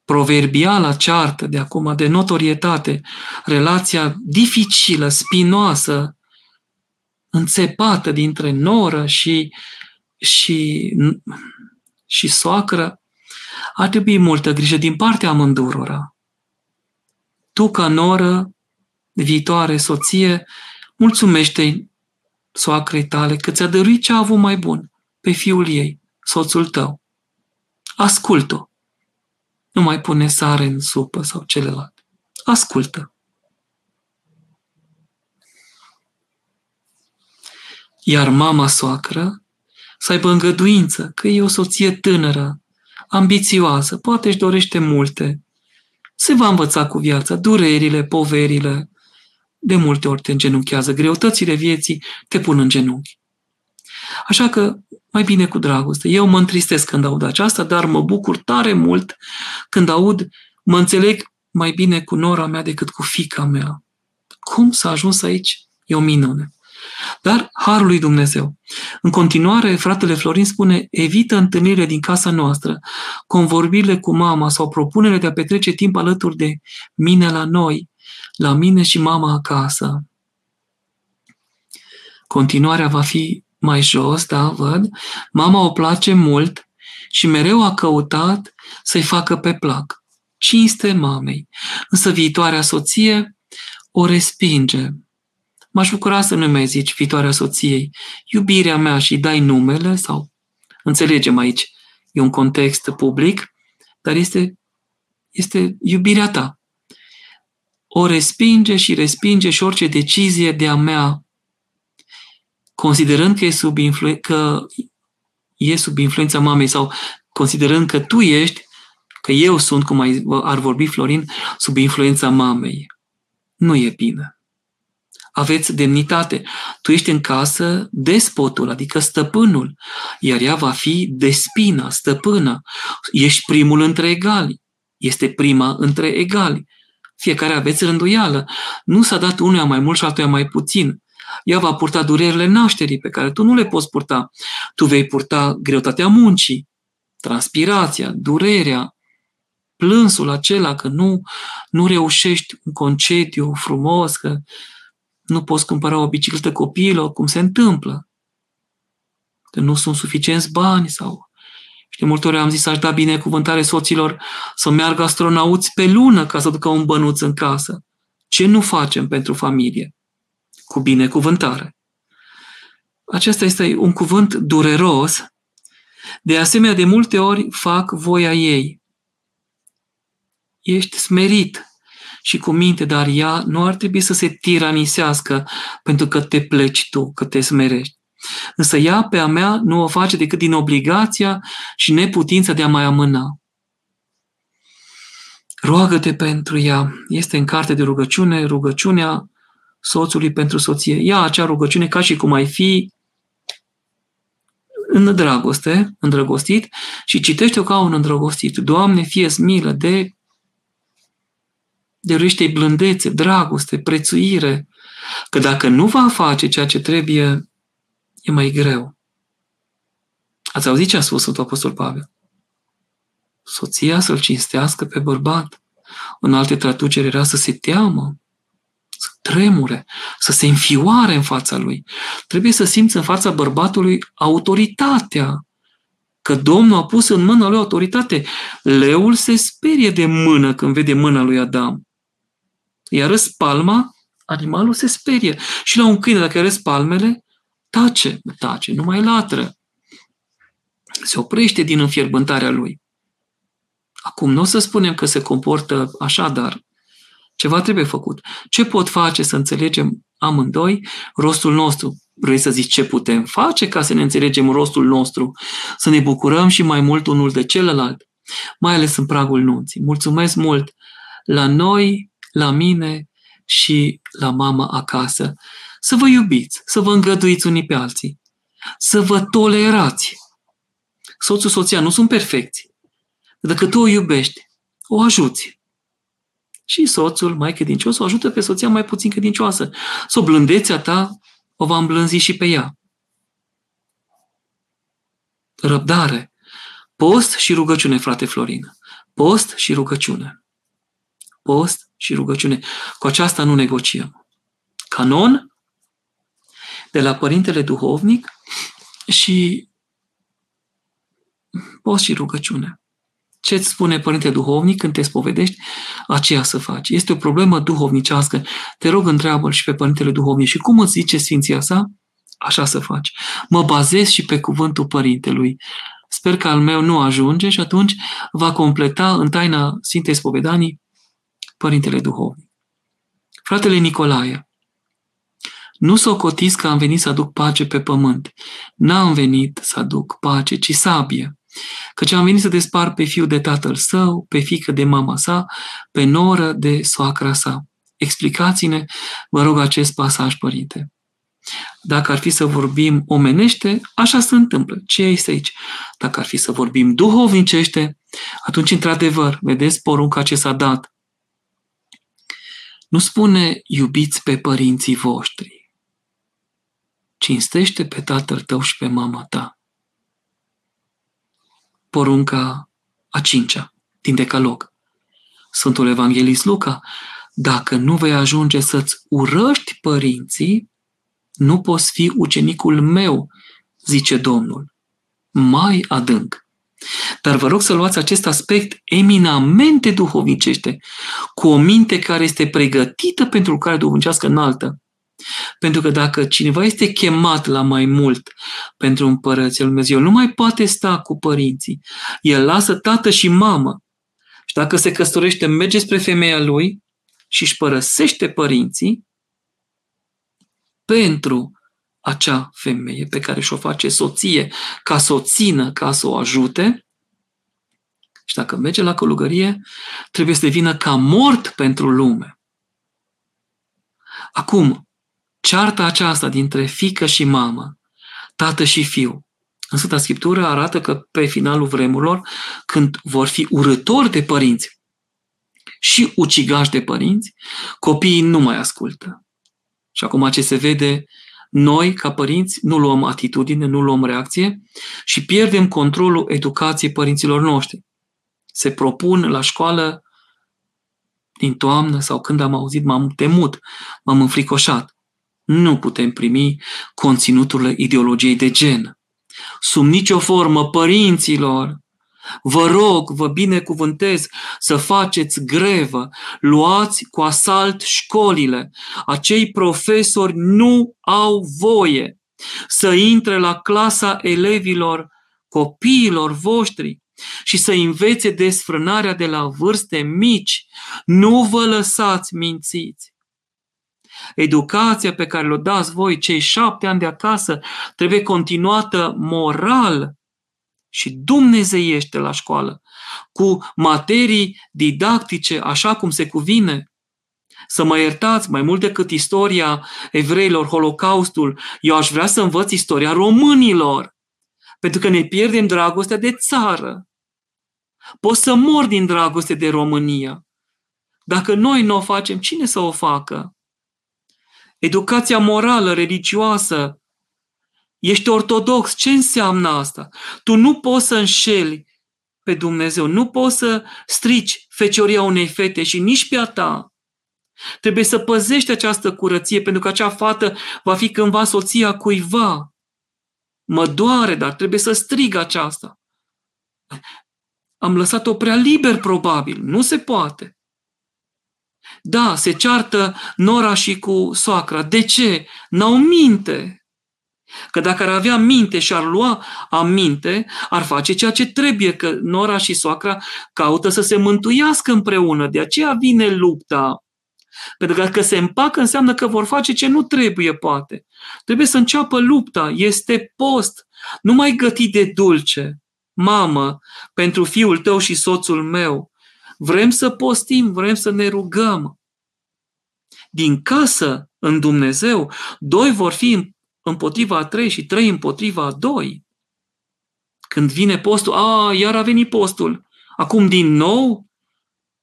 proverbiala ceartă de acum, de notorietate, relația dificilă, spinoasă, înțepată dintre noră și, și, și soacră, ar trebui multă grijă din partea amândurora. Tu, ca noră, viitoare soție, mulțumește soacrei tale că ți-a dăruit ce a avut mai bun pe fiul ei, soțul tău. Ascultă-o. Nu mai pune sare în supă sau celălalt. Ascultă. Iar mama soacră să aibă îngăduință că e o soție tânără, ambițioasă, poate își dorește multe. Se va învăța cu viața, durerile, poverile. De multe ori te îngenunchează, greutățile vieții te pun în genunchi. Așa că mai bine cu dragoste. Eu mă întristesc când aud aceasta, dar mă bucur tare mult când aud, mă înțeleg mai bine cu nora mea decât cu fica mea. Cum s-a ajuns aici? E o minune. Dar Harul lui Dumnezeu. În continuare, fratele Florin spune, evită întâlnirile din casa noastră, convorbirile cu mama sau propunerile de a petrece timp alături de mine la noi, la mine și mama acasă. Continuarea va fi mai jos, da, văd, mama o place mult și mereu a căutat să-i facă pe plac. Cinste mamei. Însă viitoarea soție o respinge. M-aș bucura să nu mai zici viitoarea soției, iubirea mea și dai numele sau înțelegem aici, e un context public, dar este, este iubirea ta. O respinge și respinge și orice decizie de a mea considerând că e sub, influ- că e sub influența mamei sau considerând că tu ești, că eu sunt, cum ar vorbi Florin, sub influența mamei. Nu e bine. Aveți demnitate. Tu ești în casă despotul, adică stăpânul, iar ea va fi despina, stăpână. Ești primul între egali. Este prima între egali. Fiecare aveți rânduială. Nu s-a dat unuia mai mult și altuia mai puțin. Ea va purta durerile nașterii pe care tu nu le poți purta. Tu vei purta greutatea muncii, transpirația, durerea, plânsul acela că nu, nu reușești un concediu frumos, că nu poți cumpăra o bicicletă copilă, cum se întâmplă. Că nu sunt suficienți bani sau... Și de multe ori am zis, aș da binecuvântare soților să meargă astronauți pe lună ca să ducă un bănuț în casă. Ce nu facem pentru familie? Cu binecuvântare. Acesta este un cuvânt dureros, de asemenea, de multe ori fac voia ei. Ești smerit și cu minte, dar ea nu ar trebui să se tiranisească pentru că te pleci tu, că te smerești. Însă ea pe a mea nu o face decât din obligația și neputința de a mai amâna. Roagă-te pentru ea. Este în carte de rugăciune, rugăciunea soțului pentru soție. Ia acea rugăciune ca și cum ai fi în dragoste, îndrăgostit și citește-o ca un îndrăgostit. Doamne, fie milă de dăruiește blândețe, dragoste, prețuire, că dacă nu va face ceea ce trebuie, e mai greu. Ați auzit ce a spus Sfântul Apostol Pavel? Soția să-l cinstească pe bărbat. În alte traduceri era să se teamă să tremure, să se înfioare în fața lui. Trebuie să simți în fața bărbatului autoritatea, că Domnul a pus în mâna lui autoritate. Leul se sperie de mână când vede mâna lui Adam. Iar palma, animalul se sperie. Și la un câine, dacă arăți palmele, tace, tace, nu mai latră. Se oprește din înfierbântarea lui. Acum, nu o să spunem că se comportă așa, dar ceva trebuie făcut. Ce pot face să înțelegem amândoi rostul nostru? Vrei să zici ce putem face ca să ne înțelegem rostul nostru, să ne bucurăm și mai mult unul de celălalt, mai ales în pragul nunții. Mulțumesc mult la noi, la mine și la mama acasă. Să vă iubiți, să vă îngăduiți unii pe alții, să vă tolerați. Soțul, soția nu sunt perfecți. Dacă tu o iubești, o ajuți. Și soțul mai credincios o ajută pe soția mai puțin credincioasă. Să o blândețea ta o va îmblânzi și pe ea. Răbdare. Post și rugăciune, frate Florin. Post și rugăciune. Post și rugăciune. Cu aceasta nu negociem. Canon de la Părintele Duhovnic și post și rugăciune. Ce îți spune Părinte Duhovnic când te spovedești, aceea să faci. Este o problemă duhovnicească. Te rog, întreabă și pe Părintele Duhovnic. Și cum îți zice Sfinția sa? Așa să faci. Mă bazez și pe cuvântul Părintelui. Sper că al meu nu ajunge și atunci va completa în taina Sfintei Spovedanii Părintele Duhovnic. Fratele Nicolae, nu s-o cotiți că am venit să aduc pace pe pământ. N-am venit să aduc pace, ci sabie. Căci am venit să despar pe fiul de tatăl său, pe fică de mama sa, pe noră de soacra sa. Explicați-ne, vă rog, acest pasaj, părinte. Dacă ar fi să vorbim omenește, așa se întâmplă. Ce este aici? Dacă ar fi să vorbim duhovnicește, atunci, într-adevăr, vedeți porunca ce s-a dat. Nu spune iubiți pe părinții voștri. Cinstește pe tatăl tău și pe mama ta porunca a cincea din Decalog. Sfântul Evanghelist Luca, dacă nu vei ajunge să-ți urăști părinții, nu poți fi ucenicul meu, zice Domnul. Mai adânc. Dar vă rog să luați acest aspect eminamente duhovnicește, cu o minte care este pregătită pentru lucrarea duhovnicească înaltă. Pentru că dacă cineva este chemat la mai mult pentru împărăția lui Dumnezeu, nu mai poate sta cu părinții. El lasă tată și mamă. Și dacă se căsătorește, merge spre femeia lui și își părăsește părinții pentru acea femeie pe care și-o face soție, ca să o țină, ca să o ajute. Și dacă merge la călugărie, trebuie să devină ca mort pentru lume. Acum, cearta aceasta dintre fică și mamă, tată și fiu, în Sfânta Scriptură arată că pe finalul vremurilor, când vor fi urători de părinți și ucigași de părinți, copiii nu mai ascultă. Și acum ce se vede, noi, ca părinți, nu luăm atitudine, nu luăm reacție și pierdem controlul educației părinților noștri. Se propun la școală din toamnă sau când am auzit, m-am temut, m-am înfricoșat nu putem primi conținutul ideologiei de gen. Sub nicio formă, părinților, vă rog, vă binecuvântez să faceți grevă, luați cu asalt școlile. Acei profesori nu au voie să intre la clasa elevilor, copiilor voștri și să învețe desfrânarea de la vârste mici. Nu vă lăsați mințiți. Educația pe care le-o dați voi, cei șapte ani de acasă, trebuie continuată moral și dumnezeiește la școală, cu materii didactice, așa cum se cuvine. Să mă iertați, mai mult decât istoria evreilor, Holocaustul, eu aș vrea să învăț istoria românilor, pentru că ne pierdem dragostea de țară. Pot să mor din dragoste de România. Dacă noi nu o facem, cine să o facă? Educația morală, religioasă. Ești ortodox, ce înseamnă asta? Tu nu poți să înșeli pe Dumnezeu, nu poți să strici fecioria unei fete și nici pe a ta. Trebuie să păzești această curăție, pentru că acea fată va fi cândva soția cuiva. Mă doare, dar trebuie să strig aceasta. Am lăsat-o prea liber, probabil. Nu se poate. Da, se ceartă Nora și cu soacra. De ce? N-au minte. Că dacă ar avea minte și ar lua aminte, ar face ceea ce trebuie, că nora și soacra caută să se mântuiască împreună. De aceea vine lupta. Pentru că dacă se împacă, înseamnă că vor face ce nu trebuie, poate. Trebuie să înceapă lupta. Este post. Nu mai găti de dulce. Mamă, pentru fiul tău și soțul meu. Vrem să postim, vrem să ne rugăm. Din casă în Dumnezeu, doi vor fi împotriva a trei și trei împotriva a doi. Când vine postul, a, iar a venit postul. Acum din nou?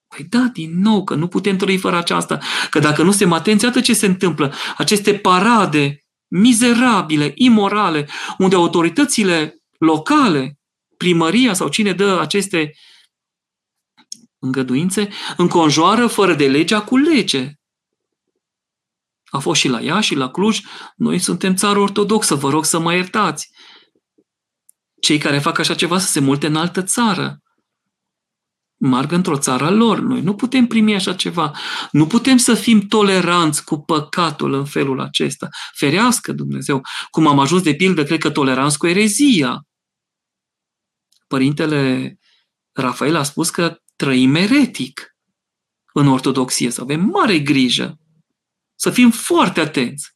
Păi da, din nou, că nu putem trăi fără aceasta. Că dacă nu suntem atenți, iată ce se întâmplă. Aceste parade mizerabile, imorale, unde autoritățile locale, primăria sau cine dă aceste îngăduințe, înconjoară fără de legea cu lege. A fost și la ea și la Cluj. Noi suntem țară ortodoxă, vă rog să mă iertați. Cei care fac așa ceva să se multe în altă țară. Marg într-o țară lor. Noi nu putem primi așa ceva. Nu putem să fim toleranți cu păcatul în felul acesta. Ferească Dumnezeu. Cum am ajuns de pildă, cred că toleranți cu erezia. Părintele Rafael a spus că trăim eretic în ortodoxie, să avem mare grijă. Să fim foarte atenți.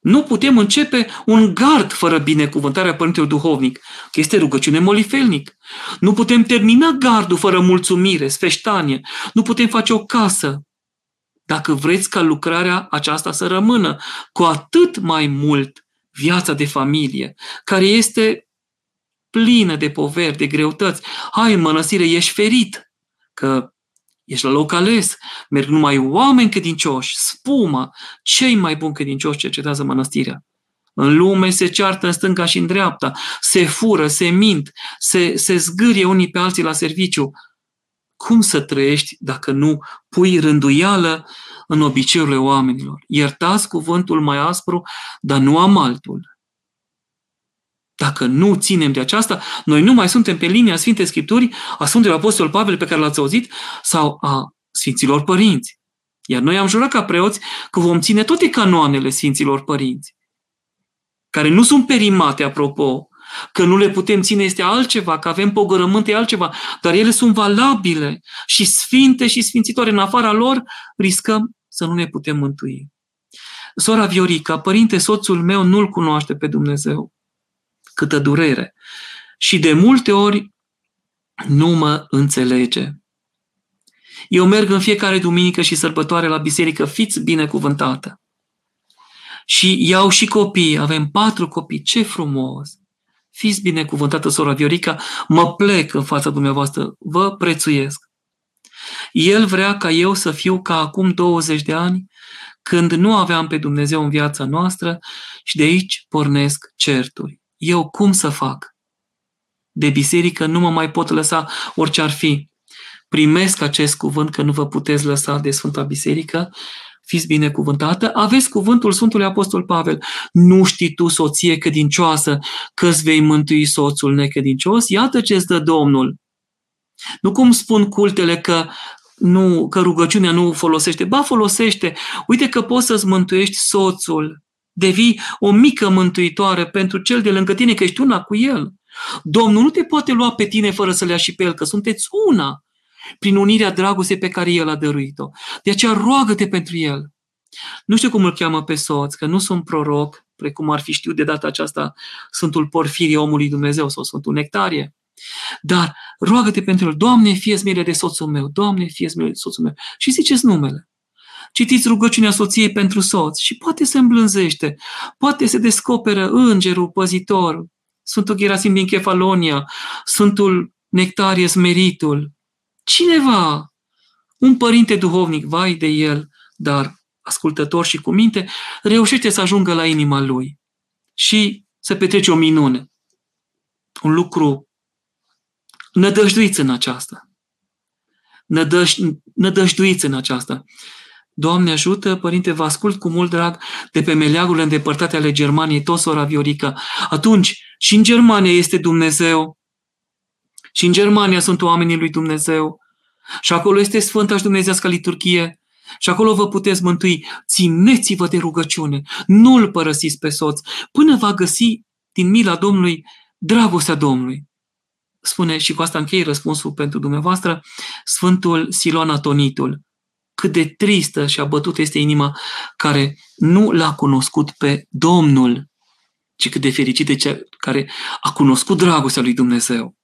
Nu putem începe un gard fără binecuvântarea Părintelui Duhovnic, că este rugăciune molifelnic. Nu putem termina gardul fără mulțumire, sfeștanie. Nu putem face o casă. Dacă vreți ca lucrarea aceasta să rămână, cu atât mai mult viața de familie, care este plină de poveri, de greutăți. Hai în mănăstire, ești ferit, că Ești la loc ales, merg numai oameni credincioși, spuma, cei mai buni credincioși cercetează mănăstirea. În lume se ceartă în stânga și în dreapta, se fură, se mint, se, se zgârie unii pe alții la serviciu. Cum să trăiești dacă nu pui rânduială în obiceiurile oamenilor? Iertați cuvântul mai aspru, dar nu am altul. Dacă nu ținem de aceasta, noi nu mai suntem pe linia Sfintei Scripturii a Sfântului Apostol Pavel pe care l-ați auzit sau a Sfinților Părinți. Iar noi am jurat ca preoți că vom ține toate canoanele Sfinților Părinți, care nu sunt perimate, apropo, că nu le putem ține este altceva, că avem pogărământe e altceva, dar ele sunt valabile și sfinte și sfințitoare. În afara lor riscăm să nu ne putem mântui. Sora Viorica, părinte, soțul meu nu-L cunoaște pe Dumnezeu câtă durere. Și de multe ori nu mă înțelege. Eu merg în fiecare duminică și sărbătoare la biserică, fiți binecuvântată. Și iau și copii, avem patru copii, ce frumos! Fiți binecuvântată, sora Viorica, mă plec în fața dumneavoastră, vă prețuiesc. El vrea ca eu să fiu ca acum 20 de ani, când nu aveam pe Dumnezeu în viața noastră și de aici pornesc certuri eu cum să fac? De biserică nu mă mai pot lăsa orice ar fi. Primesc acest cuvânt că nu vă puteți lăsa de Sfânta Biserică, fiți binecuvântată, aveți cuvântul Sfântului Apostol Pavel. Nu știi tu, soție credincioasă, că îți vei mântui soțul necredincios? Iată ce îți dă Domnul. Nu cum spun cultele că nu, că rugăciunea nu folosește. Ba, folosește. Uite că poți să-ți mântuiești soțul devii o mică mântuitoare pentru cel de lângă tine, că ești una cu el. Domnul nu te poate lua pe tine fără să le ia și pe el, că sunteți una prin unirea dragostei pe care el a dăruit-o. De aceea roagă-te pentru el. Nu știu cum îl cheamă pe soț, că nu sunt proroc, precum ar fi știut de data aceasta Sfântul Porfirie omului Dumnezeu sau Sfântul Nectarie. Dar roagă-te pentru el, Doamne, fie milă de soțul meu, Doamne, fie milă de soțul meu. Și ziceți numele. Citiți rugăciunea soției pentru soț și poate se îmblânzește, poate se descoperă îngerul păzitor, Sfântul Gerasim din Chefalonia, Sfântul Nectarie Smeritul, cineva, un părinte duhovnic, vai de el, dar ascultător și cu minte, reușește să ajungă la inima lui și să petrece o minune. Un lucru nădăjduiți în aceasta. Nădăj, nădăjduiți în aceasta. Doamne ajută, Părinte, vă ascult cu mult drag de pe meleagurile îndepărtate ale Germaniei, tot sora Viorica. Atunci, și în Germania este Dumnezeu. Și în Germania sunt oamenii lui Dumnezeu. Și acolo este Sfânta și Dumnezească liturghie. Și acolo vă puteți mântui. Țineți-vă de rugăciune. Nu-l părăsiți pe soț până va găsi din mila Domnului dragostea Domnului. Spune, și cu asta închei răspunsul pentru dumneavoastră, Sfântul Silon Atonitul. Cât de tristă și abătută este inima care nu l-a cunoscut pe Domnul, ci cât de fericit de cea care a cunoscut dragostea lui Dumnezeu.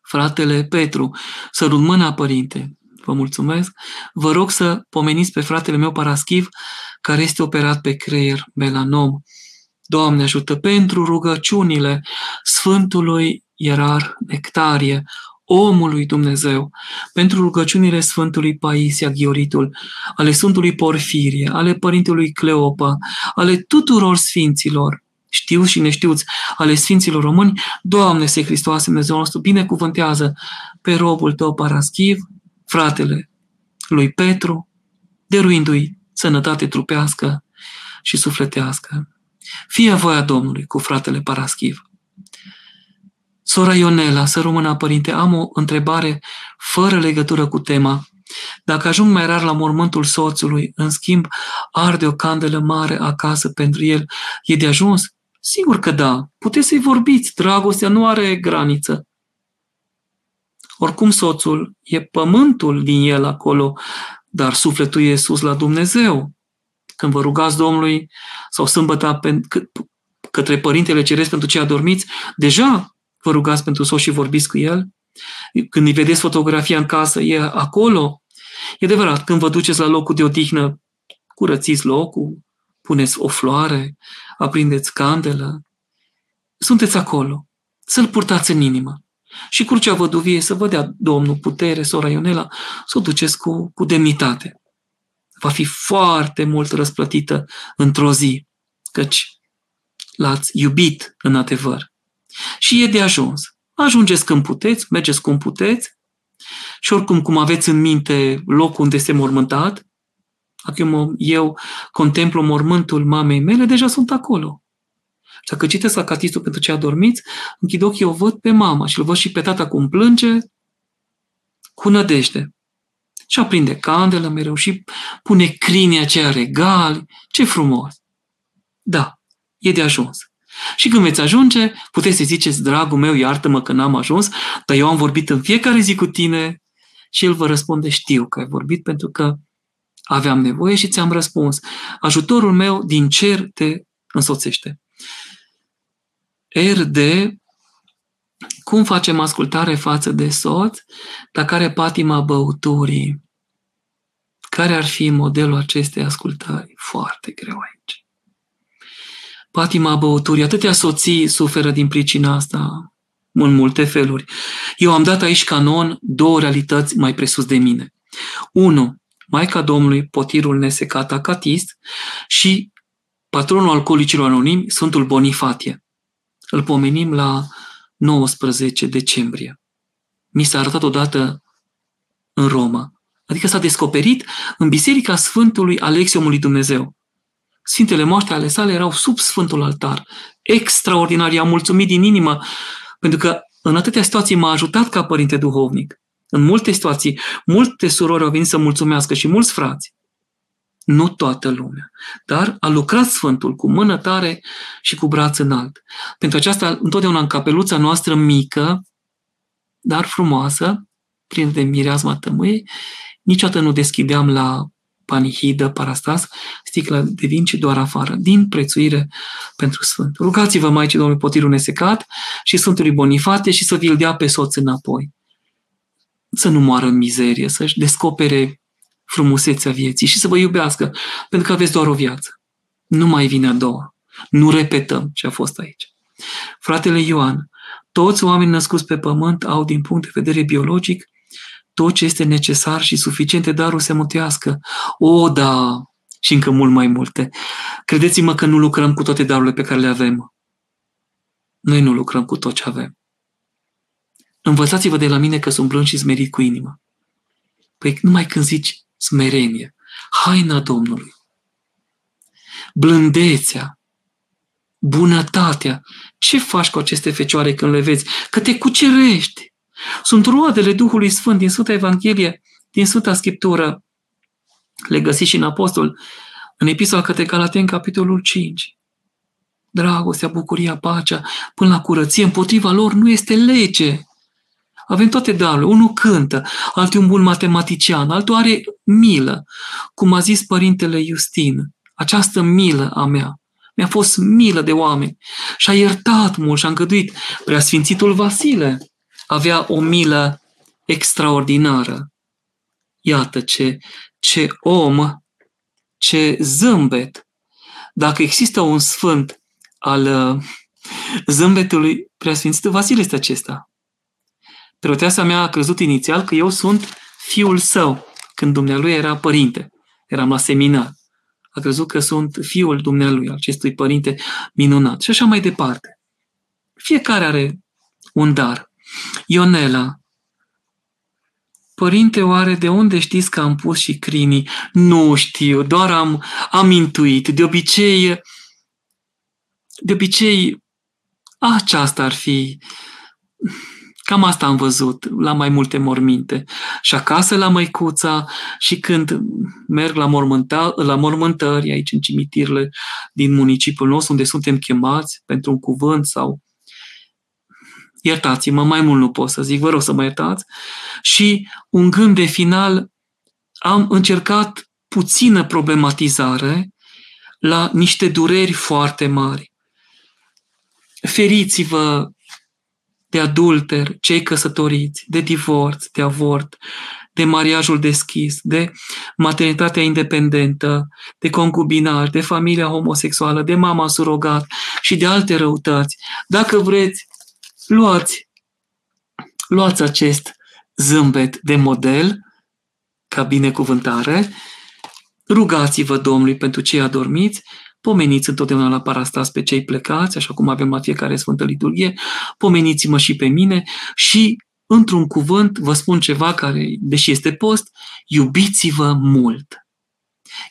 Fratele Petru, sărut mâna, părinte, vă mulțumesc. Vă rog să pomeniți pe fratele meu Paraschiv, care este operat pe creier, melanom. Doamne ajută pentru rugăciunile Sfântului Ierar Nectarie, omului Dumnezeu, pentru rugăciunile Sfântului Paisia Ghioritul, ale Sfântului Porfirie, ale Părintelui Cleopa, ale tuturor Sfinților, știuți și neștiuți, ale Sfinților Români, Doamne, Se Hristoase, Dumnezeu nostru, binecuvântează pe robul tău Paraschiv, fratele lui Petru, dăruindu-i sănătate trupească și sufletească. Fie voia Domnului cu fratele Paraschiv. Sora Ionela, să rămână părinte, am o întrebare fără legătură cu tema. Dacă ajung mai rar la mormântul soțului, în schimb, arde o candelă mare acasă pentru el, e de ajuns? Sigur că da. Puteți să-i vorbiți. Dragostea nu are graniță. Oricum soțul e pământul din el acolo, dar sufletul e sus la Dumnezeu. Când vă rugați Domnului sau sâmbătă către Părintele Ceresc pentru cei adormiți, deja vă rugați pentru soț și vorbiți cu el. Când îi vedeți fotografia în casă, e acolo. E adevărat, când vă duceți la locul de odihnă, curățiți locul, puneți o floare, aprindeți candelă. Sunteți acolo. Să-l purtați în inimă. Și crucea văduvie să vă dea Domnul putere, sora Ionela, să o duceți cu, cu demnitate. Va fi foarte mult răsplătită într-o zi, căci l-ați iubit în adevăr. Și e de ajuns. Ajungeți când puteți, mergeți cum puteți și oricum cum aveți în minte locul unde este mormântat, acum eu contemplu mormântul mamei mele, deja sunt acolo. Și dacă citesc acatistul pentru cei adormiți, închid ochii, o văd pe mama și îl văd și pe tata cum plânge, cu nădejde. Și aprinde candelă mereu și pune crinii aceia regali. Ce frumos! Da, e de ajuns. Și când veți ajunge, puteți să ziceți, dragul meu, iartă-mă că n-am ajuns, dar eu am vorbit în fiecare zi cu tine și el vă răspunde, știu că ai vorbit pentru că aveam nevoie și ți-am răspuns. Ajutorul meu din cer te însoțește. RD, cum facem ascultare față de soț, dar care patima băuturii? Care ar fi modelul acestei ascultări? Foarte greu aici. Patima băuturii. Atâtea soții suferă din pricina asta în multe feluri. Eu am dat aici canon două realități mai presus de mine. Unu, Maica Domnului, potirul nesecat acatist și patronul alcoolicilor anonimi, Sfântul Bonifatie. Îl pomenim la 19 decembrie. Mi s-a arătat odată în Roma. Adică s-a descoperit în Biserica Sfântului Alexiomului Dumnezeu. Sfintele moaște ale sale erau sub Sfântul Altar. Extraordinar, i-am mulțumit din inimă, pentru că în atâtea situații m-a ajutat ca părinte duhovnic. În multe situații, multe surori au venit să mulțumească și mulți frați. Nu toată lumea. Dar a lucrat Sfântul cu mână tare și cu braț înalt. Pentru aceasta, întotdeauna în capeluța noastră mică, dar frumoasă, plin de mireazma tămâiei, niciodată nu deschideam la panihidă, parastas, sticla de vin, ci doar afară, din prețuire pentru Sfânt. Rugați-vă Maicii Domnului Potirul Nesecat și Sfântului Bonifate și să vi-l dea pe soț înapoi. Să nu moară în mizerie, să-și descopere frumusețea vieții și să vă iubească, pentru că aveți doar o viață. Nu mai vine a doua. Nu repetăm ce a fost aici. Fratele Ioan, toți oamenii născuți pe pământ au, din punct de vedere biologic, tot ce este necesar și suficient de darul să mântuiască. O, da, și încă mult mai multe. Credeți-mă că nu lucrăm cu toate darurile pe care le avem. Noi nu lucrăm cu tot ce avem. Învățați-vă de la mine că sunt blând și smerit cu inima. Păi numai când zici smerenie, haina Domnului, blândețea, bunătatea, ce faci cu aceste fecioare când le vezi? Că te cucerești. Sunt roadele Duhului Sfânt din Sfânta Evanghelie, din Sfânta Scriptură. Le găsiți și în Apostol, în epistola către Galaten, capitolul 5. Dragostea, bucuria, pacea, până la curăție, împotriva lor nu este lege. Avem toate darurile. Unul cântă, altul un bun matematician, altul are milă. Cum a zis părintele Justin, această milă a mea, mi-a fost milă de oameni și a iertat mult și a îngăduit. Preasfințitul Vasile avea o milă extraordinară. Iată ce, ce om, ce zâmbet. Dacă există un sfânt al uh, zâmbetului preasfințitul Vasile este acesta. Preoteasa mea a crezut inițial că eu sunt fiul său, când dumnealui era părinte. Eram la seminar. A crezut că sunt fiul dumnealui, acestui părinte minunat. Și așa mai departe. Fiecare are un dar. Ionela, Părinte, oare de unde știți că am pus și crinii? Nu știu, doar am, am intuit. De obicei, de obicei, aceasta ar fi Cam asta am văzut la mai multe morminte. Și acasă la măicuța și când merg la, mormânta, la mormântări aici în cimitirele din municipiul nostru unde suntem chemați pentru un cuvânt sau iertați-mă, mai mult nu pot să zic, vă rog să mă iertați. Și un gând de final, am încercat puțină problematizare la niște dureri foarte mari. Feriți-vă de adulter, cei căsătoriți, de divorț, de avort, de mariajul deschis, de maternitatea independentă, de concubinar, de familia homosexuală, de mama surogat și de alte răutăți. Dacă vreți, luați, luați acest zâmbet de model ca binecuvântare, rugați-vă Domnului pentru cei adormiți pomeniți întotdeauna la parastas pe cei plecați, așa cum avem la fiecare Sfântă Liturghie, pomeniți-mă și pe mine și, într-un cuvânt, vă spun ceva care, deși este post, iubiți-vă mult.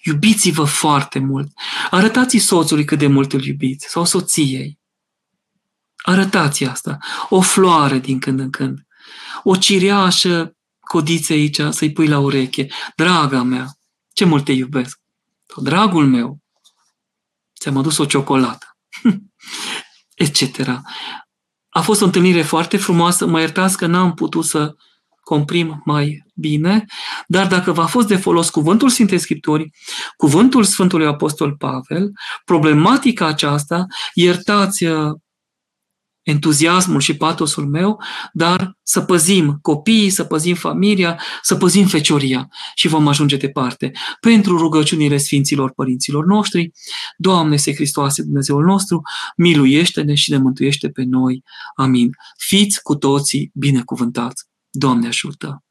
Iubiți-vă foarte mult. Arătați soțului cât de mult îl iubiți, sau soției. Arătați asta. O floare din când în când. O cireașă codiță aici să-i pui la ureche. Draga mea, ce mult te iubesc. Dragul meu, ți-am adus o ciocolată, etc. A fost o întâlnire foarte frumoasă, mă iertați că n-am putut să comprim mai bine, dar dacă v-a fost de folos cuvântul Sfintei Scripturii, cuvântul Sfântului Apostol Pavel, problematica aceasta, iertați uh, entuziasmul și patosul meu, dar să păzim copiii, să păzim familia, să păzim fecioria și vom ajunge departe. Pentru rugăciunile Sfinților Părinților noștri, Doamne se Hristoase Dumnezeul nostru, miluiește-ne și ne mântuiește pe noi. Amin. Fiți cu toții binecuvântați. Doamne ajută!